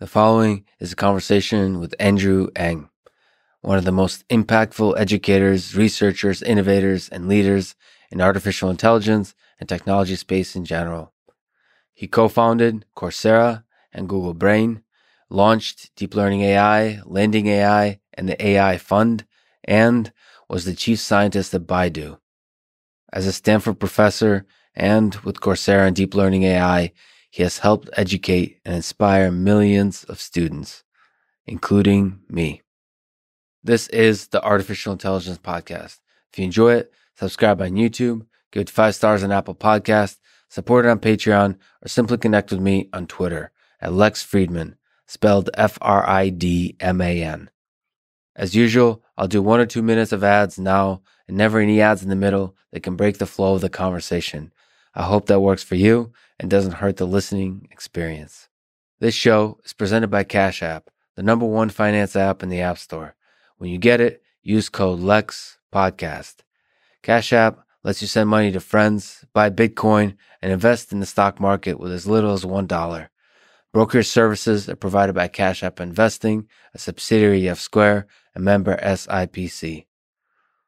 The following is a conversation with Andrew Ng, one of the most impactful educators, researchers, innovators, and leaders in artificial intelligence and technology space in general. He co-founded Coursera and Google Brain, launched Deep Learning AI, Landing AI, and the AI Fund, and was the chief scientist at Baidu. As a Stanford professor and with Coursera and Deep Learning AI, he has helped educate and inspire millions of students, including me. This is the Artificial Intelligence Podcast. If you enjoy it, subscribe on YouTube, give it five stars on Apple Podcast, support it on Patreon, or simply connect with me on Twitter at Lex Fridman, spelled F-R-I-D-M-A-N. As usual, I'll do one or two minutes of ads now and never any ads in the middle that can break the flow of the conversation. I hope that works for you and doesn't hurt the listening experience. This show is presented by Cash App, the number one finance app in the App Store. When you get it, use code LEX Podcast. Cash App lets you send money to friends, buy Bitcoin, and invest in the stock market with as little as $1. Brokerage services are provided by Cash App Investing, a subsidiary of Square, and member SIPC.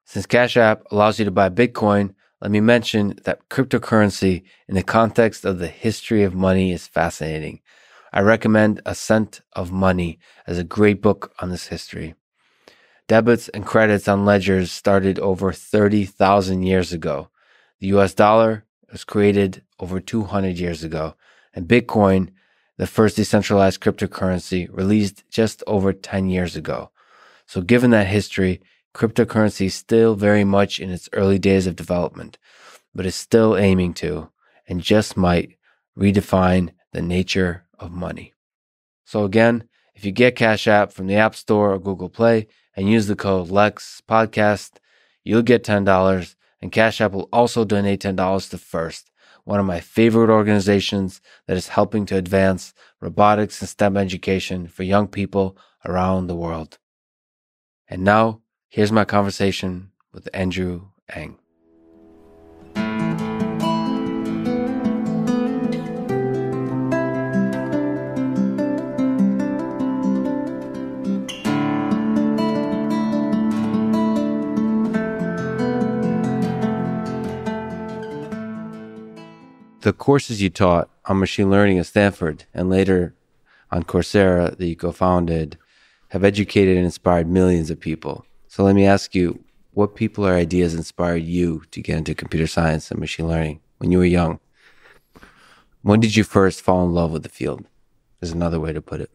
Since Cash App allows you to buy Bitcoin, let me mention that cryptocurrency in the context of the history of money is fascinating. I recommend A Ascent of Money as a great book on this history. Debits and credits on ledgers started over 30,000 years ago. The US dollar was created over 200 years ago, and Bitcoin, the first decentralized cryptocurrency, released just over 10 years ago. So given that history, cryptocurrency is still very much in its early days of development, but is still aiming to and just might redefine the nature of money. So again, if you get Cash App from the App Store or Google Play and use the code LEX podcast, you'll get $10 and Cash App will also donate $10 to First, one of my favorite organizations that is helping to advance robotics and STEM education for young people around the world. And now Here's my conversation with Andrew Ng. The courses you taught on machine learning at Stanford and later on Coursera that you co-founded have educated and inspired millions of people. So let me ask you, what people or ideas inspired you to get into computer science and machine learning when you were young? When did you first fall in love with the field? Is another way to put it.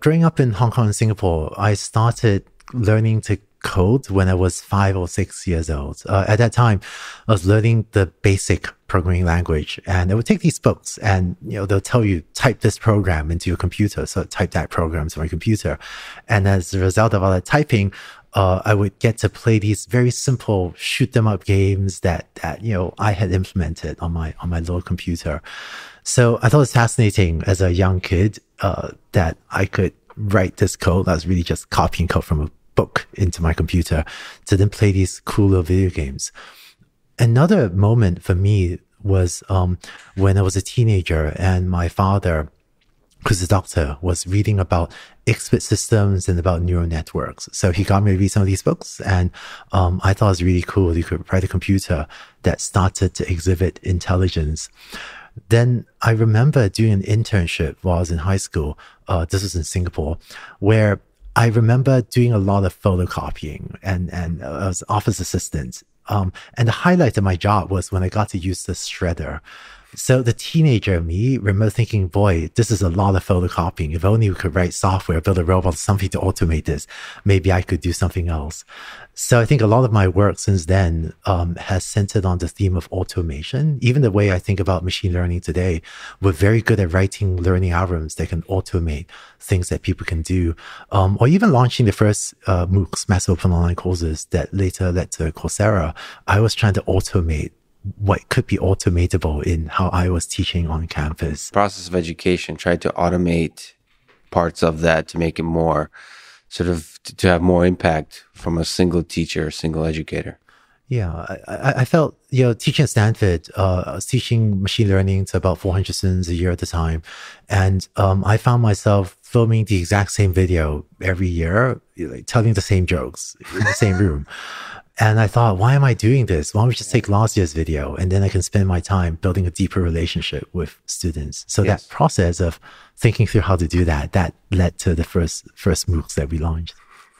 Growing up in Hong Kong and Singapore, I started learning to code when I was five or six years old. Uh, at that time, I was learning the basic programming language and I would take these books and, you know, they'll tell you type this program into your computer. So type that program to my computer. And as a result of all that typing, uh, I would get to play these very simple shoot them up games that, that, you know, I had implemented on my, on my little computer. So I thought it was fascinating as a young kid, uh, that I could write this code that was really just copying code from a book into my computer to then play these cool little video games. Another moment for me was um, when I was a teenager and my father, who's a doctor, was reading about expert systems and about neural networks. So he got me to read some of these books, and um, I thought it was really cool. You could write a computer that started to exhibit intelligence. Then I remember doing an internship while I was in high school. Uh, this was in Singapore, where I remember doing a lot of photocopying and, and uh, as office assistant. Um, and the highlight of my job was when I got to use the shredder. So the teenager me remember thinking, boy, this is a lot of photocopying. If only we could write software, build a robot, something to automate this, maybe I could do something else. So I think a lot of my work since then um, has centered on the theme of automation. Even the way I think about machine learning today, we're very good at writing learning algorithms that can automate things that people can do, um, or even launching the first uh, MOOCs, massive open online courses that later led to Coursera. I was trying to automate what could be automatable in how I was teaching on campus. Process of education, tried to automate parts of that to make it more sort of to have more impact from a single teacher, single educator. Yeah, I, I felt, you know, teaching at Stanford, uh, teaching machine learning to about 400 students a year at the time. And um, I found myself filming the exact same video every year, like, telling the same jokes in the same room. And I thought, why am I doing this? Why don't we just take last year's video and then I can spend my time building a deeper relationship with students. So yes. that process of thinking through how to do that, that led to the first first MOOCs that we launched.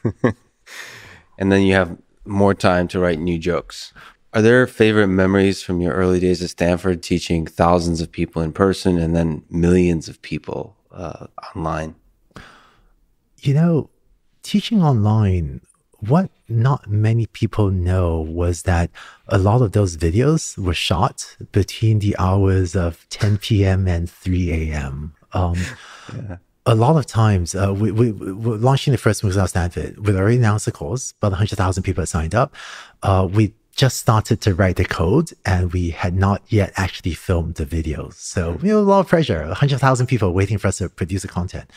and then you have more time to write new jokes. Are there favorite memories from your early days at Stanford teaching thousands of people in person and then millions of people uh, online? You know, teaching online what not many people know was that a lot of those videos were shot between the hours of 10 p.m. and 3 a.m. Um, yeah. A lot of times, uh, we, we, we launching the first at Stanford. We already announced the course, about 100,000 people had signed up. Uh, we just started to write the code and we had not yet actually filmed the videos. So, you know, a lot of pressure, 100,000 people waiting for us to produce the content.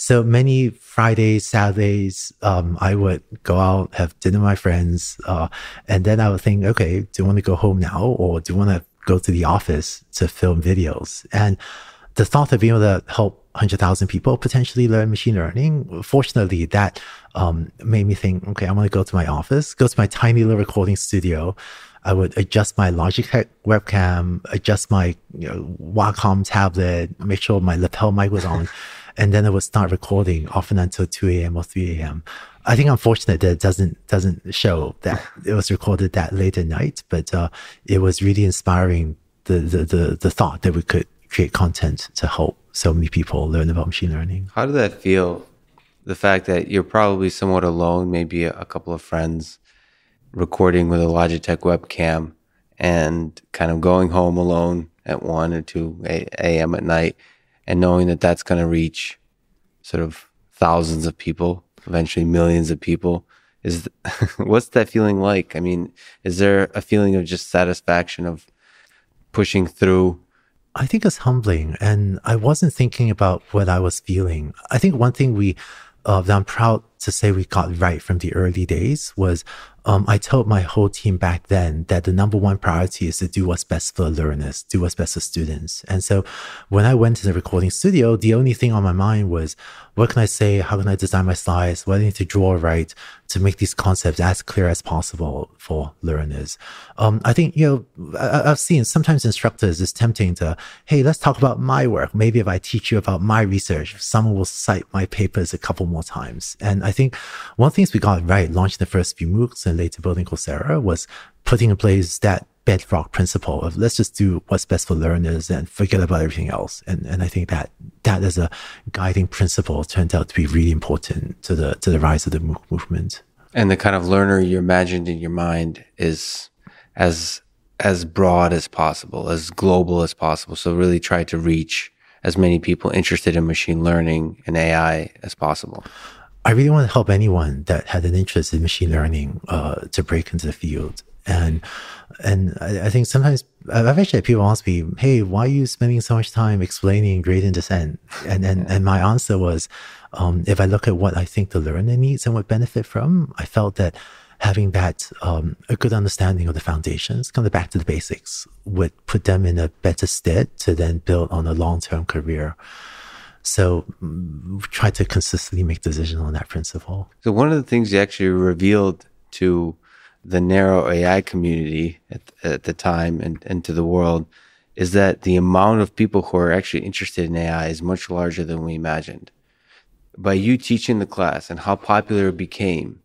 So many Fridays, Saturdays, um, I would go out, have dinner with my friends, uh, and then I would think, okay, do you want to go home now or do you want to go to the office to film videos? And the thought of being able to help 100,000 people potentially learn machine learning, fortunately, that um, made me think, okay, I want to go to my office, go to my tiny little recording studio. I would adjust my Logitech webcam, adjust my you know, Wacom tablet, make sure my lapel mic was on. and then it would start recording often until 2 a.m. or 3 a.m. I think unfortunate that it doesn't doesn't show that it was recorded that late at night, but uh, it was really inspiring the, the the the thought that we could create content to help so many people learn about machine learning. How did that feel? The fact that you're probably somewhat alone, maybe a, couple of friends recording with a Logitech webcam and kind of going home alone at 1 or 2 a.m. at night and knowing that that's going to reach sort of thousands of people, eventually millions of people, is what's that feeling like? I mean, is there a feeling of just satisfaction of pushing through? I think it's humbling, and I wasn't thinking about what I was feeling. I think one thing we uh, that I'm proud to say we got right from the early days was um, I told my whole team back then that the number one priority is to do what's best for learners, do what's best for students. And so when I went to the recording studio, the only thing on my mind was, what can I say? How can I design my slides? What do I need to draw right to make these concepts as clear as possible for learners? Um, I think, you know, I, have seen sometimes instructors is tempting to, Hey, let's talk about my work. Maybe if I teach you about my research, someone will cite my papers a couple more times. And I think one of the things we got right launching the first few MOOCs and later building Coursera was putting in place that bedrock principle of let's just do what's best for learners and forget about everything else. And and I think that that as a guiding principle turned out to be really important to the to the rise of the MOOC movement. And the kind of learner you imagined in your mind is as as broad as possible, as global as possible. So really try to reach as many people interested in machine learning and AI as possible. I really want to help anyone that had an interest in machine learning uh, to break into the field. And and I, I, think sometimes I've actually had people ask me, "Hey, why are you spending so much time explaining gradient descent?" And and and my answer was, um, if I look at what I think the learner needs and would benefit from, I felt that having that um, a good understanding of the foundations, kind of back to the basics, would put them in a better stead to then build on a long term career. So mm, try to consistently make decisions on that principle. So one of the things you actually revealed to the narrow AI community at, at the time and, and to the world is that the amount of people who are actually interested in AI is much larger than we imagined. By you teaching the class and how popular it became,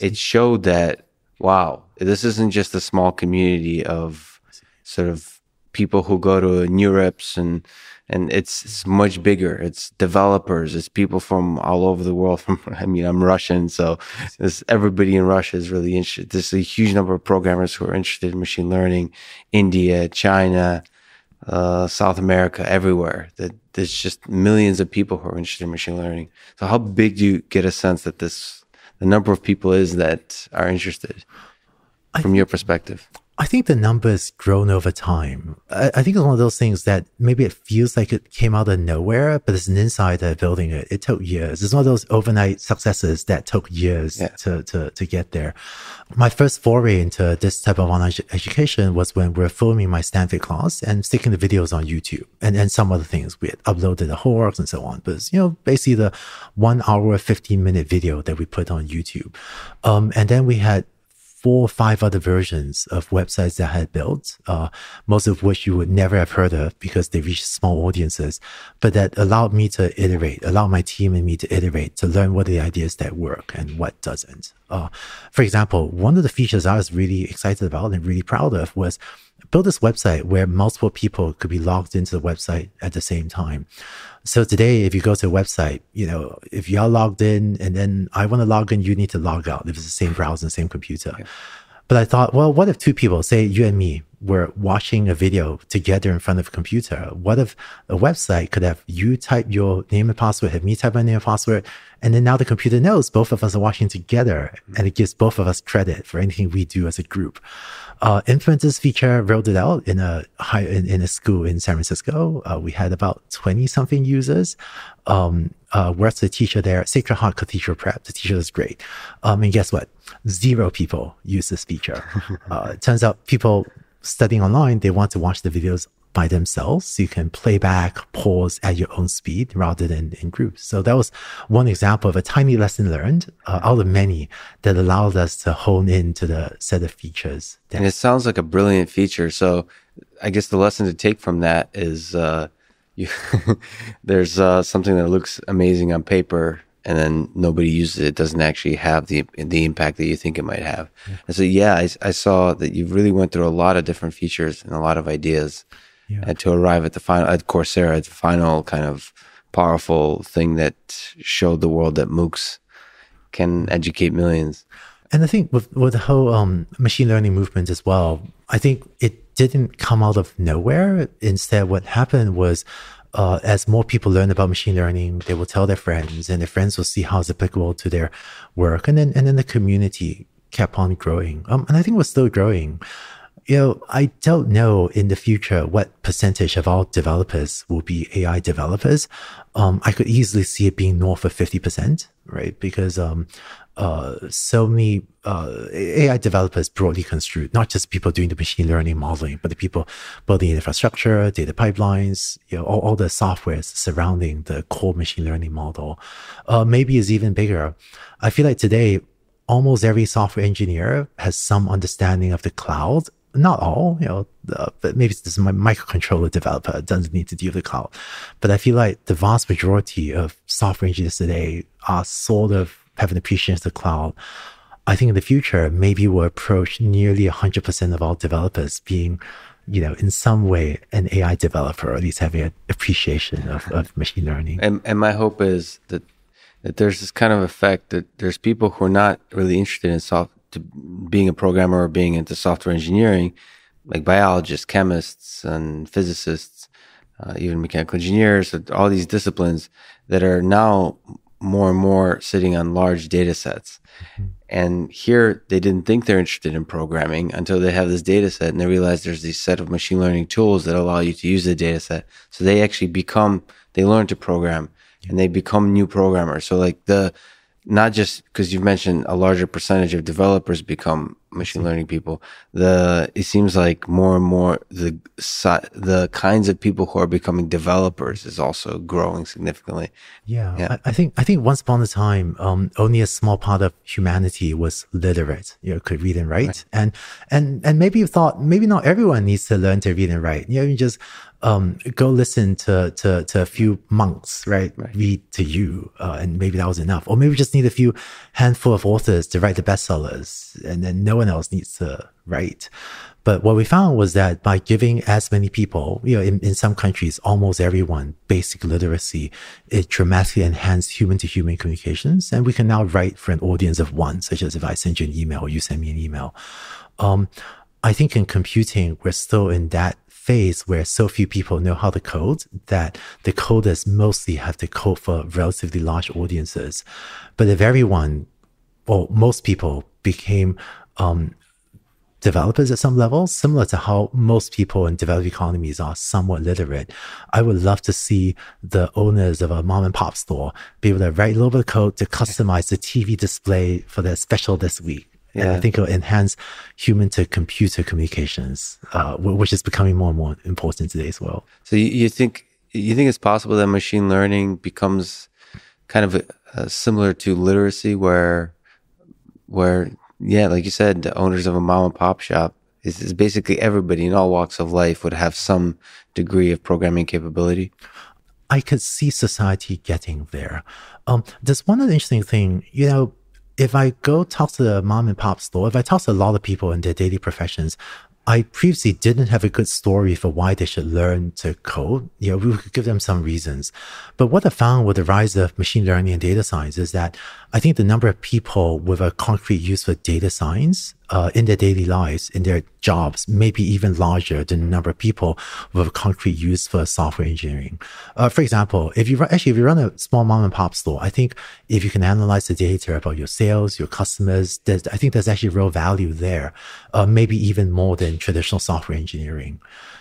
it showed that, wow, this isn't just a small community of sort of people who go to NeurIPS and and it's, it's, much bigger. It's developers. It's people from all over the world. From I mean, I'm Russian, so this, everybody in Russia is really interested. There's a huge number of programmers who are interested in machine learning. India, China, uh, South America, everywhere. That there's just millions of people who are interested in machine learning. So, how big do you get a sense that this the number of people is that are interested from your perspective? I think the number has grown over time. I, I, think it's one of those things that maybe it feels like it came out of nowhere, but as an insider building it, it took years. It's one of those overnight successes that took years yeah. to, to, to get there. My first foray into this type of online education was when we were filming my Stanford class and sticking the videos on YouTube and, and some other things. We had uploaded the homeworks and so on. But, you know, basically the one hour, 15 minute video that we put on YouTube. Um, and then we had four or five other versions of websites that I had built, uh, most of which you would never have heard of because they reached small audiences, but that allowed me to iterate, allowed my team and me to iterate, to learn what are the ideas that work and what doesn't. Uh, for example, one of the features I was really excited about and really proud of was build this website where multiple people could be logged into the website at the same time. So today, if you go to a website, you know, if you're logged in and then I want to log in, you need to log out if it's the same browser and same computer. Yeah. But I thought, well, what if two people, say you and me, were watching a video together in front of a computer? What if a website could have you type your name and password, have me type my name and password, and then now the computer knows both of us are watching together and it gives both of us credit for anything we do as a group. Uh, this feature, rolled it out in a high, in, in a school in San Francisco. Uh, we had about 20 something users. Um, uh, where's the teacher there? Sacred Heart Cathedral Prep. The teacher was great. Um, and guess what? Zero people use this feature. uh, it turns out people studying online, they want to watch the videos by themselves. So you can play back, pause at your own speed rather than in groups. So that was one example of a tiny lesson learned uh, out of many that allowed us to hone in to the set of features. and it sounds like a brilliant feature. So I guess the lesson to take from that is, uh, you, there's uh, something that looks amazing on paper and then nobody uses it, it doesn't actually have the the impact that you think it might have. Yeah. And so, yeah, I, I, saw that you really went through a lot of different features and a lot of ideas yeah. and to arrive at the final at Coursera, at the final kind of powerful thing that showed the world that MOOCs can educate millions. And I think with with the whole um, machine learning movement as well, I think it didn't come out of nowhere. Instead, what happened was. Uh, as more people learn about machine learning, they will tell their friends, and their friends will see how it's applicable to their work, and then and then the community kept on growing. Um, and I think we're still growing you know, I don't know in the future what percentage of all developers will be AI developers. Um, I could easily see it being north of 50%, right? Because, um, uh, so many, uh, AI developers broadly construed, not just people doing the machine learning modeling, but the people building infrastructure, data pipelines, you know, all, all the softwares surrounding the core machine learning model, uh, maybe is even bigger. I feel like today, almost every software engineer has some understanding of the cloud not all, you know, uh, but maybe this is my microcontroller developer doesn't need to deal with the cloud. But I feel like the vast majority of software engineers today are sort of have an appreciation of the cloud. I think in the future, maybe we'll approach nearly 100% of all developers being, you know, in some way an AI developer, or at least having an appreciation of, of machine learning. And, and my hope is that that there's this kind of effect that there's people who are not really interested in soft to being a programmer or being into software engineering, like biologists, chemists, and physicists, uh, even mechanical engineers, all these disciplines that are now more and more sitting on large data sets. Mm-hmm. And here they didn't think they're interested in programming until they have this data set and they realize there's these set of machine learning tools that allow you to use the data set. So they actually become, they learn to program and they become new programmers. So like the, not just because you've mentioned a larger percentage of developers become machine learning people. The it seems like more and more the the kinds of people who are becoming developers is also growing significantly. Yeah, yeah. I, I, think I think once upon a time, um, only a small part of humanity was literate. You know, could read and write, right. and and and maybe you thought maybe not everyone needs to learn to read and write. You know, you just um, go listen to, to, to a few monks, right? right. Read to you. Uh, and maybe that was enough. Or maybe just need a few handful of authors to write the bestsellers and then no one else needs to write. But what we found was that by giving as many people, you know, in, in some countries, almost everyone basic literacy, it dramatically enhanced human to human communications. And we can now write for an audience of one, such as if I send you an email or you send me an email. Um, I think in computing, we're still in that phase where so few people know how to code that the coders mostly have to code for relatively large audiences. But if everyone, or most people became, um, developers at some level, similar to how most people in developed economies are somewhat literate. I would love to see the owners of a mom and pop store be able to write a little bit of code to customize the TV display for their special this week. Yeah. And I think it'll enhance human to computer communications, uh, which is becoming more and more important today as well. So you, you think you think it's possible that machine learning becomes kind of uh, similar to literacy, where where yeah, like you said, the owners of a mom and pop shop is, is basically everybody in all walks of life would have some degree of programming capability. I could see society getting there. Um, there's one other interesting thing, you know, if I go talk to the mom and pop store, if I talk to a lot of people in their daily professions, I previously didn't have a good story for why they should learn to code. You know, we could give them some reasons. But what I found with the rise of machine learning and data science is that I think the number of people with a concrete use for data science uh, in their daily lives, in their jobs, may be even larger than the number of people with concrete use for software engineering. Uh, for example, if you run, actually, if you run a small mom and pop store, I think if you can analyze the data about your sales, your customers, I think there's actually real value there, uh, maybe even more than traditional software engineering.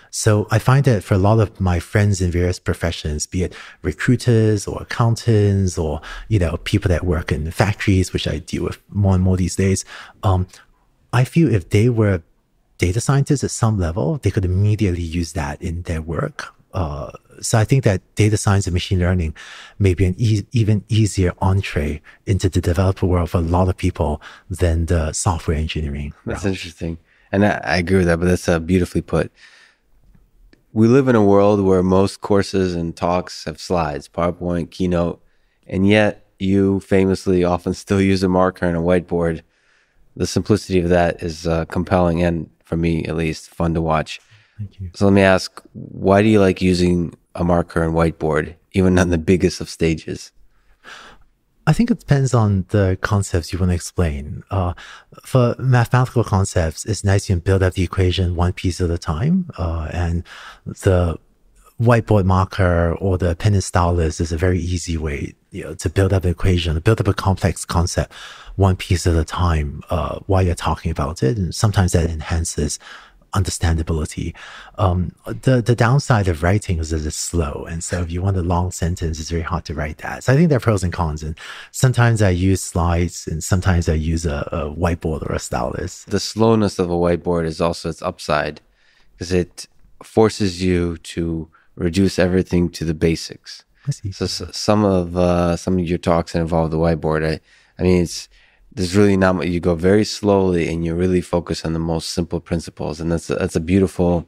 So I find that for a lot of my friends in various professions, be it recruiters or accountants or, you know, people that work in factories, which I deal with more and more these days, um, I feel if they were data scientists at some level, they could immediately use that in their work. Uh, so I think that data science and machine learning may be an e- even easier entree into the developer world for a lot of people than the software engineering. That's route. interesting. And I, I, agree with that, but that's uh, beautifully put. We live in a world where most courses and talks have slides, PowerPoint, Keynote, and yet you famously often still use a marker and a whiteboard the simplicity of that is uh, compelling and for me at least fun to watch. Thank you. So let me ask, why do you like using a marker and whiteboard even on the biggest of stages? I think it depends on the concepts you want to explain. Uh, for mathematical concepts, it's nice you can build up the equation one piece at a time. Uh, and the whiteboard marker or the pen and stylus is a very easy way you know, to build up an equation, build up a complex concept one piece at a time uh, while you're talking about it. And sometimes that enhances understandability. Um, the the downside of writing is that it's slow, and so if you want a long sentence, it's very hard to write that. So I think there are pros and cons, and sometimes I use slides, and sometimes I use a, a whiteboard or a stylus. The slowness of a whiteboard is also its upside, because it forces you to reduce everything to the basics. So, so, some of uh, some of your talks involve the whiteboard. I, I mean, it's there's really not much. You go very slowly and you really focus on the most simple principles, and that's a, that's a beautiful.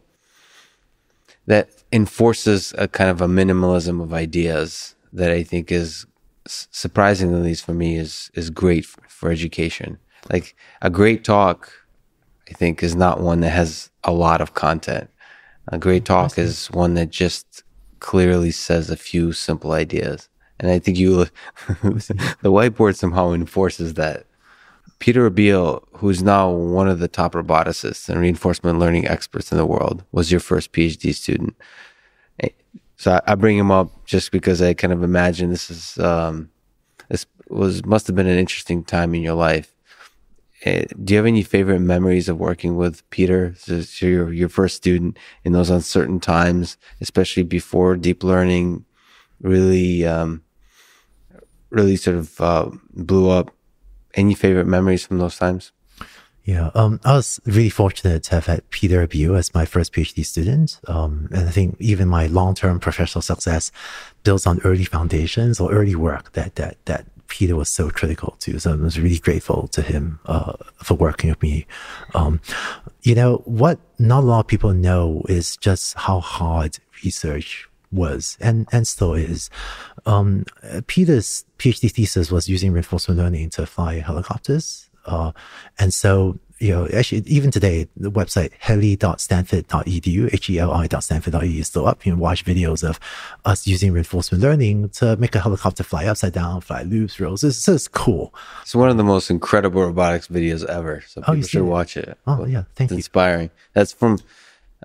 That enforces a kind of a minimalism of ideas that I think is surprisingly, at least for me, is is great for, for education. Like a great talk, I think, is not one that has a lot of content. A great talk is one that just clearly says a few simple ideas. And I think you, the whiteboard somehow enforces that. Peter Abbeel, who's now one of the top roboticists and reinforcement learning experts in the world, was your first PhD student. So I, bring him up just because I kind of imagine this is um, this was must have been an interesting time in your life. Uh, do you have any favorite memories of working with Peter? Your your first student in those uncertain times, especially before deep learning really um, really sort of uh, blew up. Any favorite memories from those times? Yeah, um, I was really fortunate to have had Peter Abbeel as my first PhD student. Um, and I think even my long-term professional success builds on early foundations or early work that, that, that Peter was so critical to. So I was really grateful to him, uh, for working with me. Um, you know, what not a lot of people know is just how hard research was and, and still is. Um, Peter's PhD thesis was using reinforcement learning to fly helicopters. Uh, and so, you know, actually, even today, the website heli.stanford.edu, H-E-L-I.stanford.edu is still up. You can watch videos of us using reinforcement learning to make a helicopter fly upside down, fly loops, rolls. It's just cool. It's one of the most incredible robotics videos ever. So oh, people oh, should watch it. Oh, yeah. Thank it's you. inspiring. That's from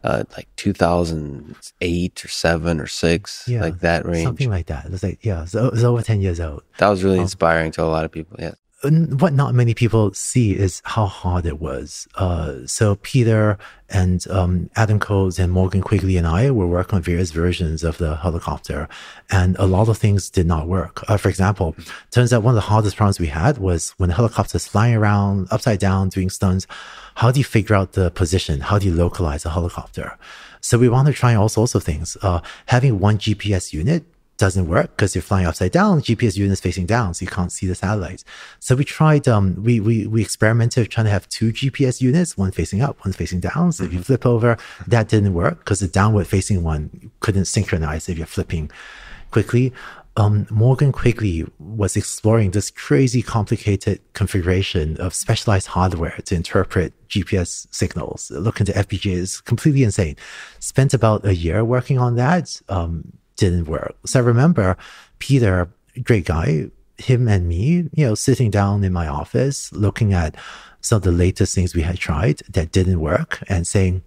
uh, like 2008 or seven or six, yeah, like that range. Something like that. It's like, yeah, so it was over 10 years old. That was really um, inspiring to a lot of people. Yeah. What not many people see is how hard it was. Uh, so Peter and um, Adam Coates and Morgan Quigley and I were working on various versions of the helicopter, and a lot of things did not work. Uh, for example, turns out one of the hardest problems we had was when the helicopter is flying around upside down doing stunts. How do you figure out the position? How do you localize a helicopter? So we want to try all sorts of things. Uh, having one GPS unit doesn't work because you're flying upside down. GPS unit is facing down, so you can't see the satellites. So we tried, um, we, we, we experimented trying to have two GPS units, one facing up, one facing down. So mm-hmm. if you mm-hmm. flip over, that didn't work because the downward facing one couldn't synchronize if you're flipping quickly. Um, Morgan Quigley was exploring this crazy complicated configuration of specialized hardware to interpret GPS signals. Look into FPGA is completely insane. Spent about a year working on that. Um, didn't work. So I remember Peter, great guy, him and me, you know, sitting down in my office, looking at some of the latest things we had tried that didn't work and saying,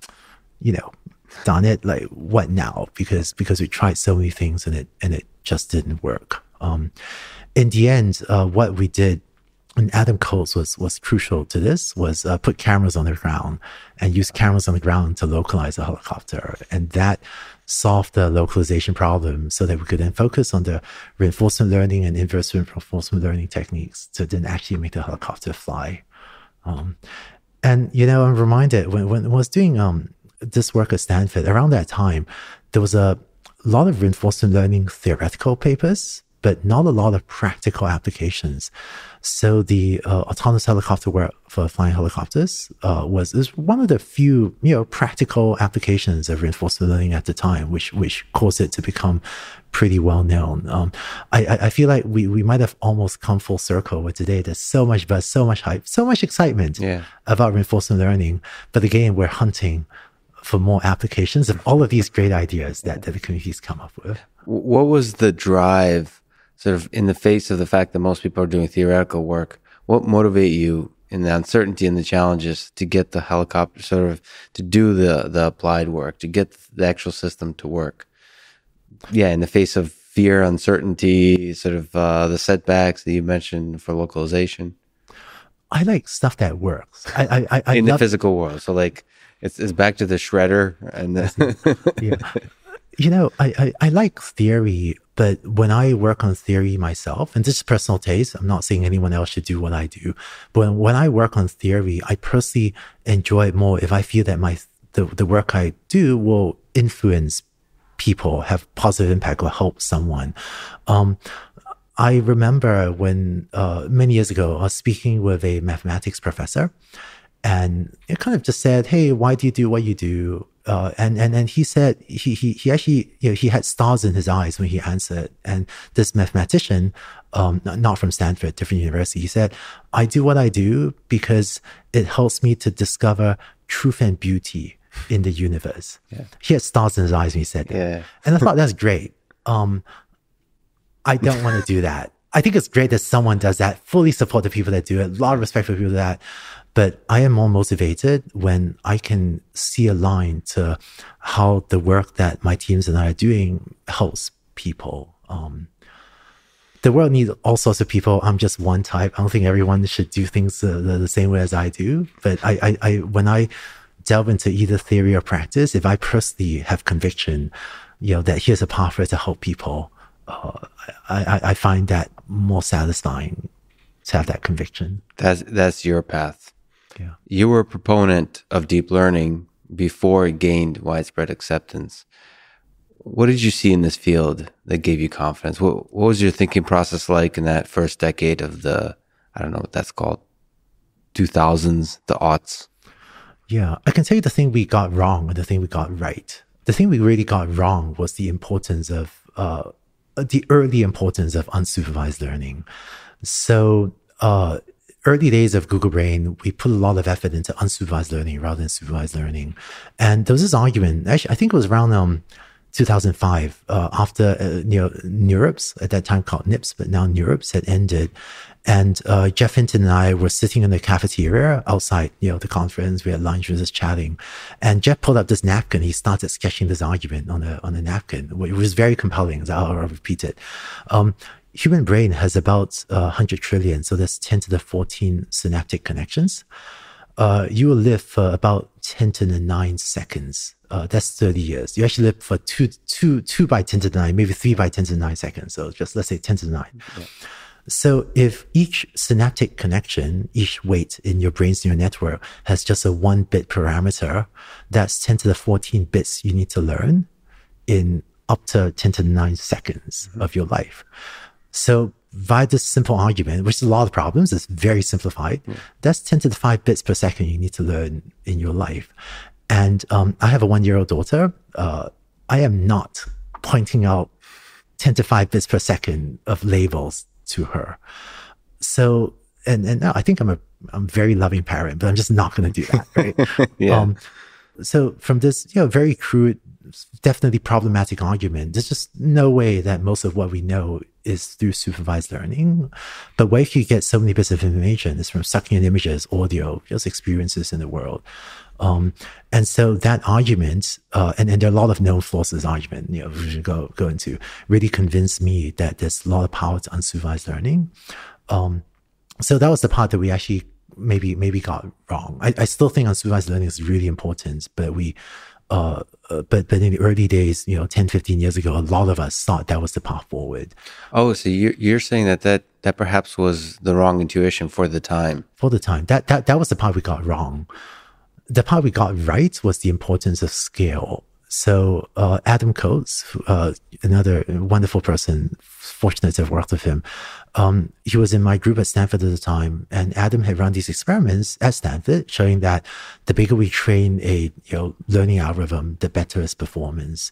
you know, done it, like what now? Because because we tried so many things and it and it just didn't work. Um, in the end, uh, what we did and Adam Coates was was crucial to this was uh, put cameras on the ground and use cameras on the ground to localize a helicopter, and that solve the localization problem so that we could then focus on the reinforcement learning and inverse reinforcement learning techniques to then actually make the helicopter fly. Um, and, you know, I'm reminded when, when I was doing um, this work at Stanford, around that time, there was a lot of reinforcement learning theoretical papers but not a lot of practical applications. So the uh, autonomous helicopter work for flying helicopters uh, was is one of the few you know practical applications of reinforcement learning at the time, which which caused it to become pretty well known. Um, I, I feel like we, we might have almost come full circle with today. There's so much buzz, so much hype, so much excitement yeah. about reinforcement learning. But again, we're hunting for more applications of all of these great ideas that, that the communities come up with. What was the drive sort of in the face of the fact that most people are doing theoretical work, what motivate you in the uncertainty and the challenges to get the helicopter sort of to do the the applied work, to get the actual system to work? Yeah, in the face of fear, uncertainty, sort of uh, the setbacks that you mentioned for localization. I like stuff that works. I, I, I in love- the physical world. So like, it's, it's back to the shredder and the yeah. You know, I, I, I like theory but when I work on theory myself, and this is personal taste, I'm not saying anyone else should do what I do. But when I work on theory, I personally enjoy it more if I feel that my the, the work I do will influence people, have positive impact, or help someone. Um, I remember when uh, many years ago, I was speaking with a mathematics professor, and it kind of just said, "Hey, why do you do what you do?" Uh, and and and he said he he he actually you know he had stars in his eyes when he answered. And this mathematician, um, not from Stanford, different university, he said, "I do what I do because it helps me to discover truth and beauty in the universe." Yeah. He had stars in his eyes when he said that, yeah. and I thought that's great. Um, I don't want to do that. I think it's great that someone does that. Fully support the people that do it. A lot of respect for people that but I am more motivated when I can see a line to how the work that my teams and I are doing helps people. Um, the world needs all sorts of people. I'm just one type. I don't think everyone should do things the, the, the same way as I do. But I, I, I, when I delve into either theory or practice, if I personally have conviction, you know, that here's a pathway to help people, uh, I, I find that more satisfying to have that conviction. That's that's your path. Yeah. You were a proponent of deep learning before it gained widespread acceptance. What did you see in this field that gave you confidence? What, what was your thinking process like in that first decade of the, I don't know what that's called, 2000s, the aughts? Yeah, I can tell you the thing we got wrong and the thing we got right. The thing we really got wrong was the importance of, uh, the early importance of unsupervised learning. So, uh, early days of Google Brain, we put a lot of effort into unsupervised learning rather than supervised learning. And there was this argument, actually, I think it was around um, 2005, uh, after uh, you know, NeurIPS, at that time called NIPS, but now NeurIPS had ended. And uh, Geoff Hinton and I were sitting in the cafeteria outside, you know, the conference. We had lunch, we were just chatting. And Geoff pulled up this napkin. He started sketching this argument on a on a napkin. It was very compelling. I'll, I'll repeat it. Um, human brain has about uh, 100 trillion, so that's 10 to the 14 synaptic connections. Uh, you will live for about 10 to the 9 seconds. Uh, that's 30 years. You actually live for two, two, two by 10 to the 9, maybe 3 by 10 to the 9 seconds. So just let's say 10 to the 9. Yeah. So if each synaptic connection, each weight in your brain's neural network has just a one bit parameter, that's 10 to the 14 bits you need to learn in up to 10 to the 9 seconds mm-hmm. of your life. So via this simple argument, which is a lot of problems, it's very simplified. Yeah. That's 10 to the 5 bits per second you need to learn in your life. And um, I have a one year old daughter. Uh, I am not pointing out 10 to 5 bits per second of labels to her. So, and, and I think I'm a, I'm a very loving parent, but I'm just not going to do that. Right. yeah. Um, so from this, you know, very crude, definitely problematic argument, there's just no way that most of what we know is through supervised learning. But where you get so many bits of information is from sucking in images, audio, just experiences in the world. Um, and so that argument, uh, and, and there are a lot of known flaws in this argument, you know, we should go, go into, really convinced me that there's a lot of power to unsupervised learning. Um, so that was the part that we actually maybe, maybe got wrong. I, I still think unsupervised learning is really important, but we, uh, uh, but but in the early days, you know, 10, 15 years ago, a lot of us thought that was the path forward. Oh, so you're you're saying that that that perhaps was the wrong intuition for the time. For the time, that that that was the part we got wrong the part we got right was the importance of scale. So uh, Adam Coates, uh, another wonderful person, fortunate to have worked with him, um, he was in my group at Stanford at the time, and Adam had run these experiments at Stanford showing that the bigger we train a you know learning algorithm, the better its performance.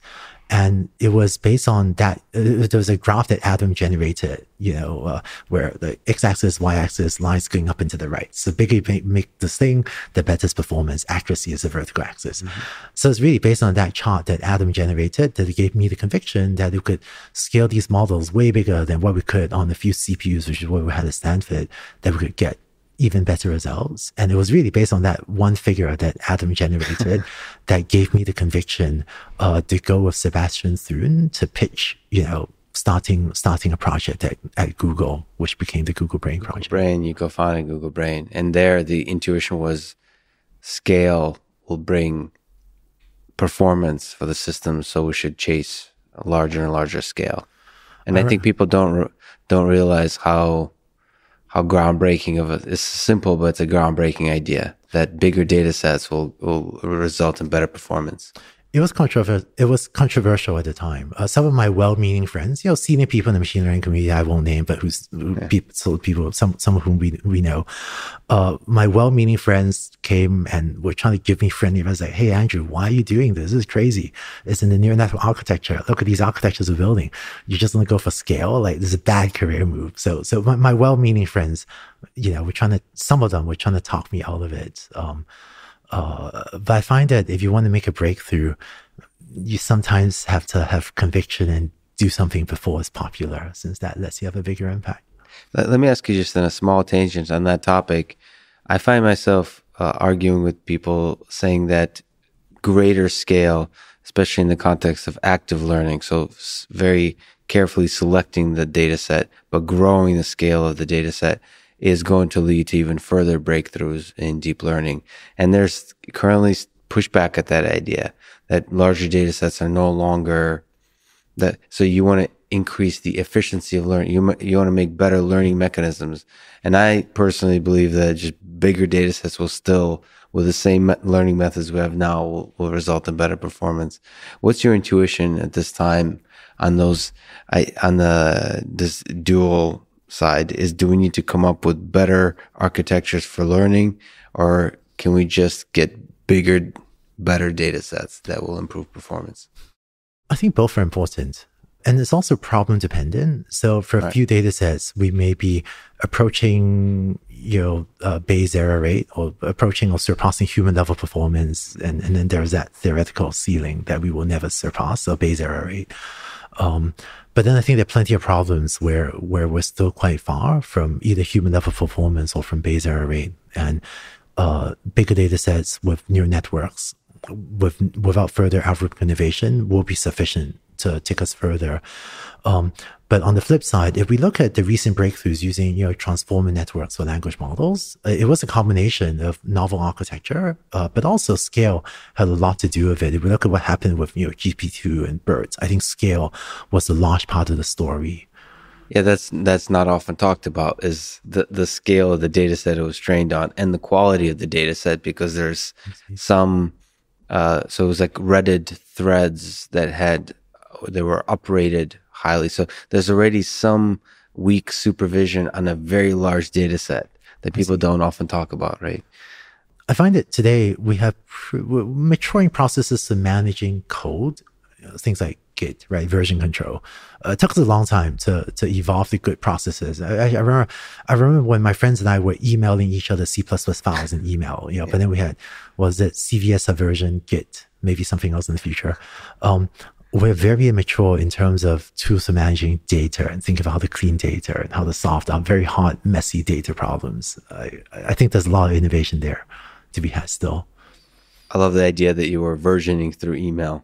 And it was based on that. Uh, there was a graph that Adam generated, you know, uh, where the x-axis, y-axis lines going up into the right. So the bigger you make, this thing, the better performance. Accuracy is the vertical axis. Mm-hmm. So it's really based on that chart that Adam generated that it gave me the conviction that we could scale these models way bigger than what we could on a few CPUs, which is what we had at Stanford, that we could get even better results. And it was really based on that one figure that Adam generated that gave me the conviction uh, to go with Sebastian Thrun to pitch, you know, starting starting a project at, at Google, which became the Google Brain Google project. Brain, you go find a Google Brain. And there the intuition was scale will bring performance for the system, so we should chase a larger and larger scale. And I think people don't don't realize how how groundbreaking of it. It's simple, but it's a groundbreaking idea that bigger data sets will, will result in better performance it was controversial. It was controversial at the time. Uh, some of my well-meaning friends, you know, senior people in the machine learning community, I won't name, but who's yeah. people, so people, some some of whom we we know, uh, my well-meaning friends came and were trying to give me friendly advice, like, "Hey, Andrew, why are you doing this? This is crazy. It's in the neural network architecture. Look at these architectures we're building. You're just gonna go for scale. Like, this is a bad career move." So, so my, my well-meaning friends, you know, were trying to. Some of them were trying to talk me out of it. Um, uh, but I find that if you want to make a breakthrough, you sometimes have to have conviction and do something before it's popular, since that lets you have a bigger impact. Let, let me ask you just in a small tangent on that topic. I find myself uh, arguing with people saying that greater scale, especially in the context of active learning, so very carefully selecting the data set, but growing the scale of the data set is going to lead to even further breakthroughs in deep learning. And there's currently pushback at that idea that larger data sets are no longer that. So you want to increase the efficiency of learning. You, you want to make better learning mechanisms. And I personally believe that just bigger data sets will still, with the same learning methods we have now, will, will result in better performance. What's your intuition at this time on those, I, on the, this dual side is do we need to come up with better architectures for learning or can we just get bigger, better data sets that will improve performance? I think both are important. And it's also problem dependent. So for a few data sets, we may be approaching, you know, uh, Bayes error rate or approaching or surpassing human level performance. And, and then there's that theoretical ceiling that we will never surpass, so Bayes error rate. Um, but then I think there are plenty of problems where, where we're still quite far from either human level performance or from Bayes error rate. And, uh, bigger data sets with neural networks with, without further algorithmic innovation will be sufficient to take us further. Um, but on the flip side, if we look at the recent breakthroughs using you know transformer networks for language models, uh, it was a combination of novel architecture, uh, but also scale had a lot to do with it. If we look at what happened with you know GPT-2 and BERT, I think scale was a large part of the story. Yeah, that's that's not often talked about is the the scale of the data set it was trained on and the quality of the data set because there's some uh, so it was like Reddit threads that had they were uprated highly. So there's already some weak supervision on a very large data set that people don't often talk about, right? I find that today we have maturing processes to managing code, you know, things like Git, right? Version control. Uh, it took us a long time to to evolve the good processes. I, I, remember, I remember when my friends and I were emailing each other C files in email. You know, yeah. but then we had was it CVS version Git, maybe something else in the future. Um, we're very immature in terms of tools for managing data and think of how to clean data and how to solve our very hard, messy data problems. I, I think there's a lot of innovation there to be had still. I love the idea that you were versioning through email.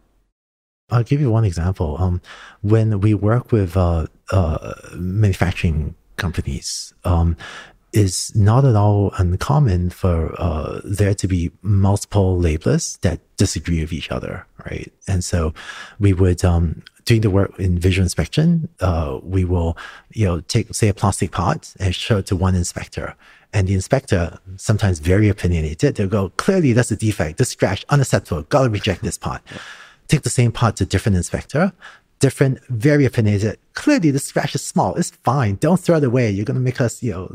I'll give you one example. Um, when we work with uh, uh, manufacturing companies, um, it's not at all uncommon for uh, there to be multiple labelers that disagree with each other, right? And so we would, um, doing the work in visual inspection, uh, we will, you know, take, say, a plastic part and show it to one inspector. And the inspector, sometimes very opinionated, they'll go, clearly that's a defect, this scratch, unacceptable, gotta reject this. Yeah take the same part to different inspector, different, very opinionated. Clearly, the scratch is small. It's fine. Don't throw it away. You're going to make us, you know.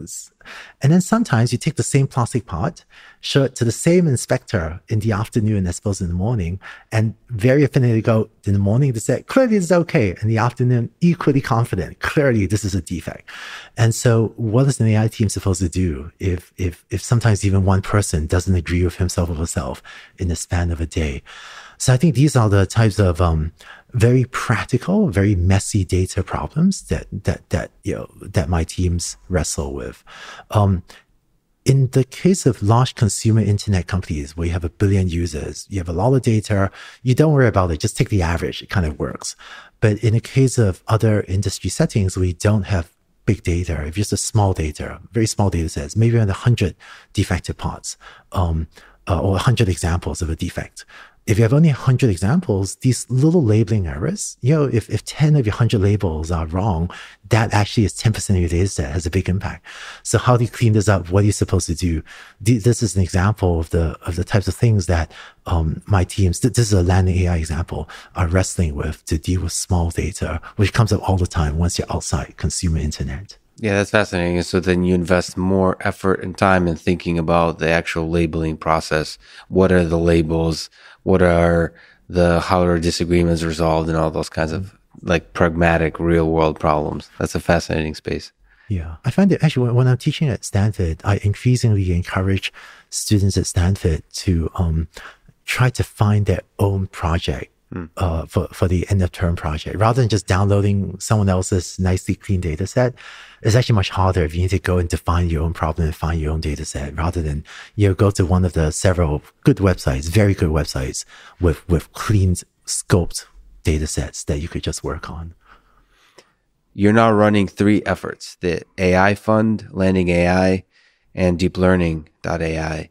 And then sometimes you take the same plastic part, show it to the same inspector in the afternoon as opposed in the morning, and very opinionated go, in the morning, to say, clearly it's okay. In the afternoon, equally confident. Clearly, this is a defect. And so what is an AI team supposed to do if, if, if sometimes even one person doesn't agree with himself or herself in the span of a day? So I think these are the types of um, very practical, very messy data problems that that that you know that my teams wrestle with. Um, in the case of large consumer internet companies where you have a billion users, you have a lot of data, you don't worry about it. Just take the average. It kind of works. But in the case of other industry settings, we don't have big data, if just a small data, very small data sets, maybe around 100 defective parts, um, uh, or 100 examples of a defect if you have only 100 examples, these little labeling errors, you know, if, if 10 of your 100 labels are wrong, that actually is 10% of your data set has a big impact. So how do you clean this up? What are you supposed to do? This is an example of the, of the types of things that, um, my teams, this is a landing AI example, are wrestling with to deal with small data, which comes up all the time once you're outside consumer internet. Yeah, that's fascinating. So then you invest more effort and time in thinking about the actual labeling process. What are the labels? What are the how are disagreements resolved and all those kinds of like pragmatic real world problems. That's a fascinating space. Yeah. I find it actually when I'm teaching at Stanford, I increasingly encourage students at Stanford to um, try to find their own project mm. uh, for, for the end of term project rather than just downloading someone else's nicely clean data set. It's actually much harder if you need to go and define your own problem and find your own data set rather than you know, go to one of the several good websites, very good websites with, with clean scoped data sets that you could just work on. You're now running three efforts, the AI fund, landing AI, and deep learning.ai.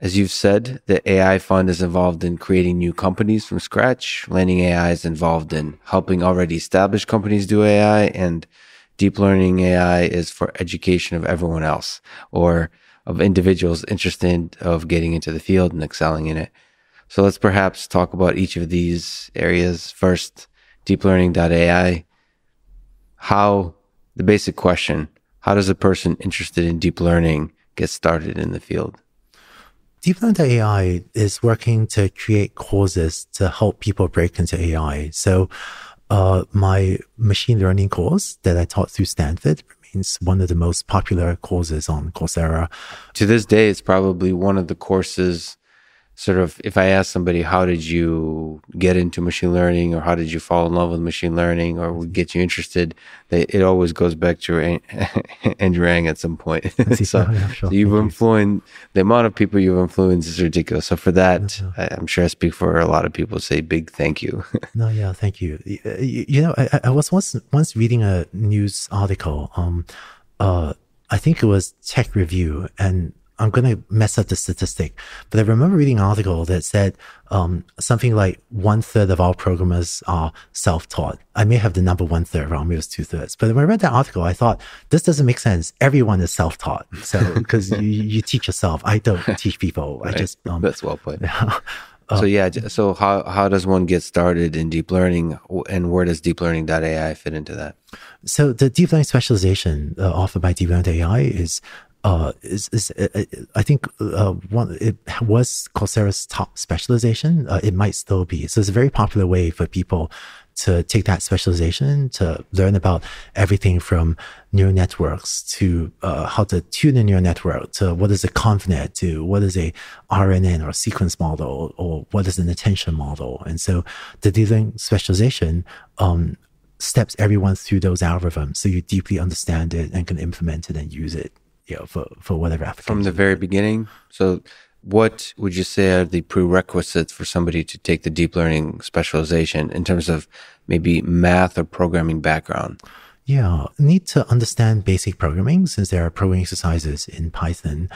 As you've said, the AI fund is involved in creating new companies from scratch. Landing AI is involved in helping already established companies do AI and deep learning AI is for education of everyone else or of individuals interested of getting into the field and excelling in it. So let's perhaps talk about each of these areas. First, deep learning.ai. How the basic question, how does a person interested in deep learning get started in the field? deeplearning.ai is working to create courses to help people break into AI. So, uh, my machine learning course that I taught through Stanford remains one of the most popular courses on Coursera. To this day, it's probably one of the courses sort of if I ask somebody, how did you get into machine learning or how did you fall in love with machine learning or would get you interested, they, it always goes back to Andrew Ng at some point. so, oh, yeah, sure. so, you've Thank influenced you. the amount of people you've influenced is ridiculous. So for that, I, am sure I speak for a lot of people say big thank you. no, yeah, thank you. You, you know, I, I, was once, once reading a news article, um, uh, I think it was Tech Review and I'm going to mess up the statistic, but I remember reading an article that said um, something like one third of all programmers are self-taught. I may have the number one third wrong, maybe it was two thirds. But when I read that article, I thought this doesn't make sense. Everyone is self-taught. So because you, you teach yourself, I don't teach people. I just um, that's well put. Yeah. so yeah, so how how does one get started in deep learning, and where does deep deeplearning.ai fit into that? So the deep learning specialization uh, offered by deeplearning.ai is uh, is, is uh, uh, I think uh, one it was Coursera's top specialization. It might still be. So it's a very popular way for people to take that specialization to learn about everything from neural networks to how to tune a neural network to what is a ConvNet to what is a RNN or sequence model or what is an attention model. And so the dealing specialization um, steps everyone through those algorithms so you deeply understand it and can implement it and use it you know, for, for whatever application. From the very beginning. So what would you say are the prerequisites for somebody to take the deep learning specialization in terms of maybe math or programming background? Yeah, need to understand basic programming since there are programming exercises in Python.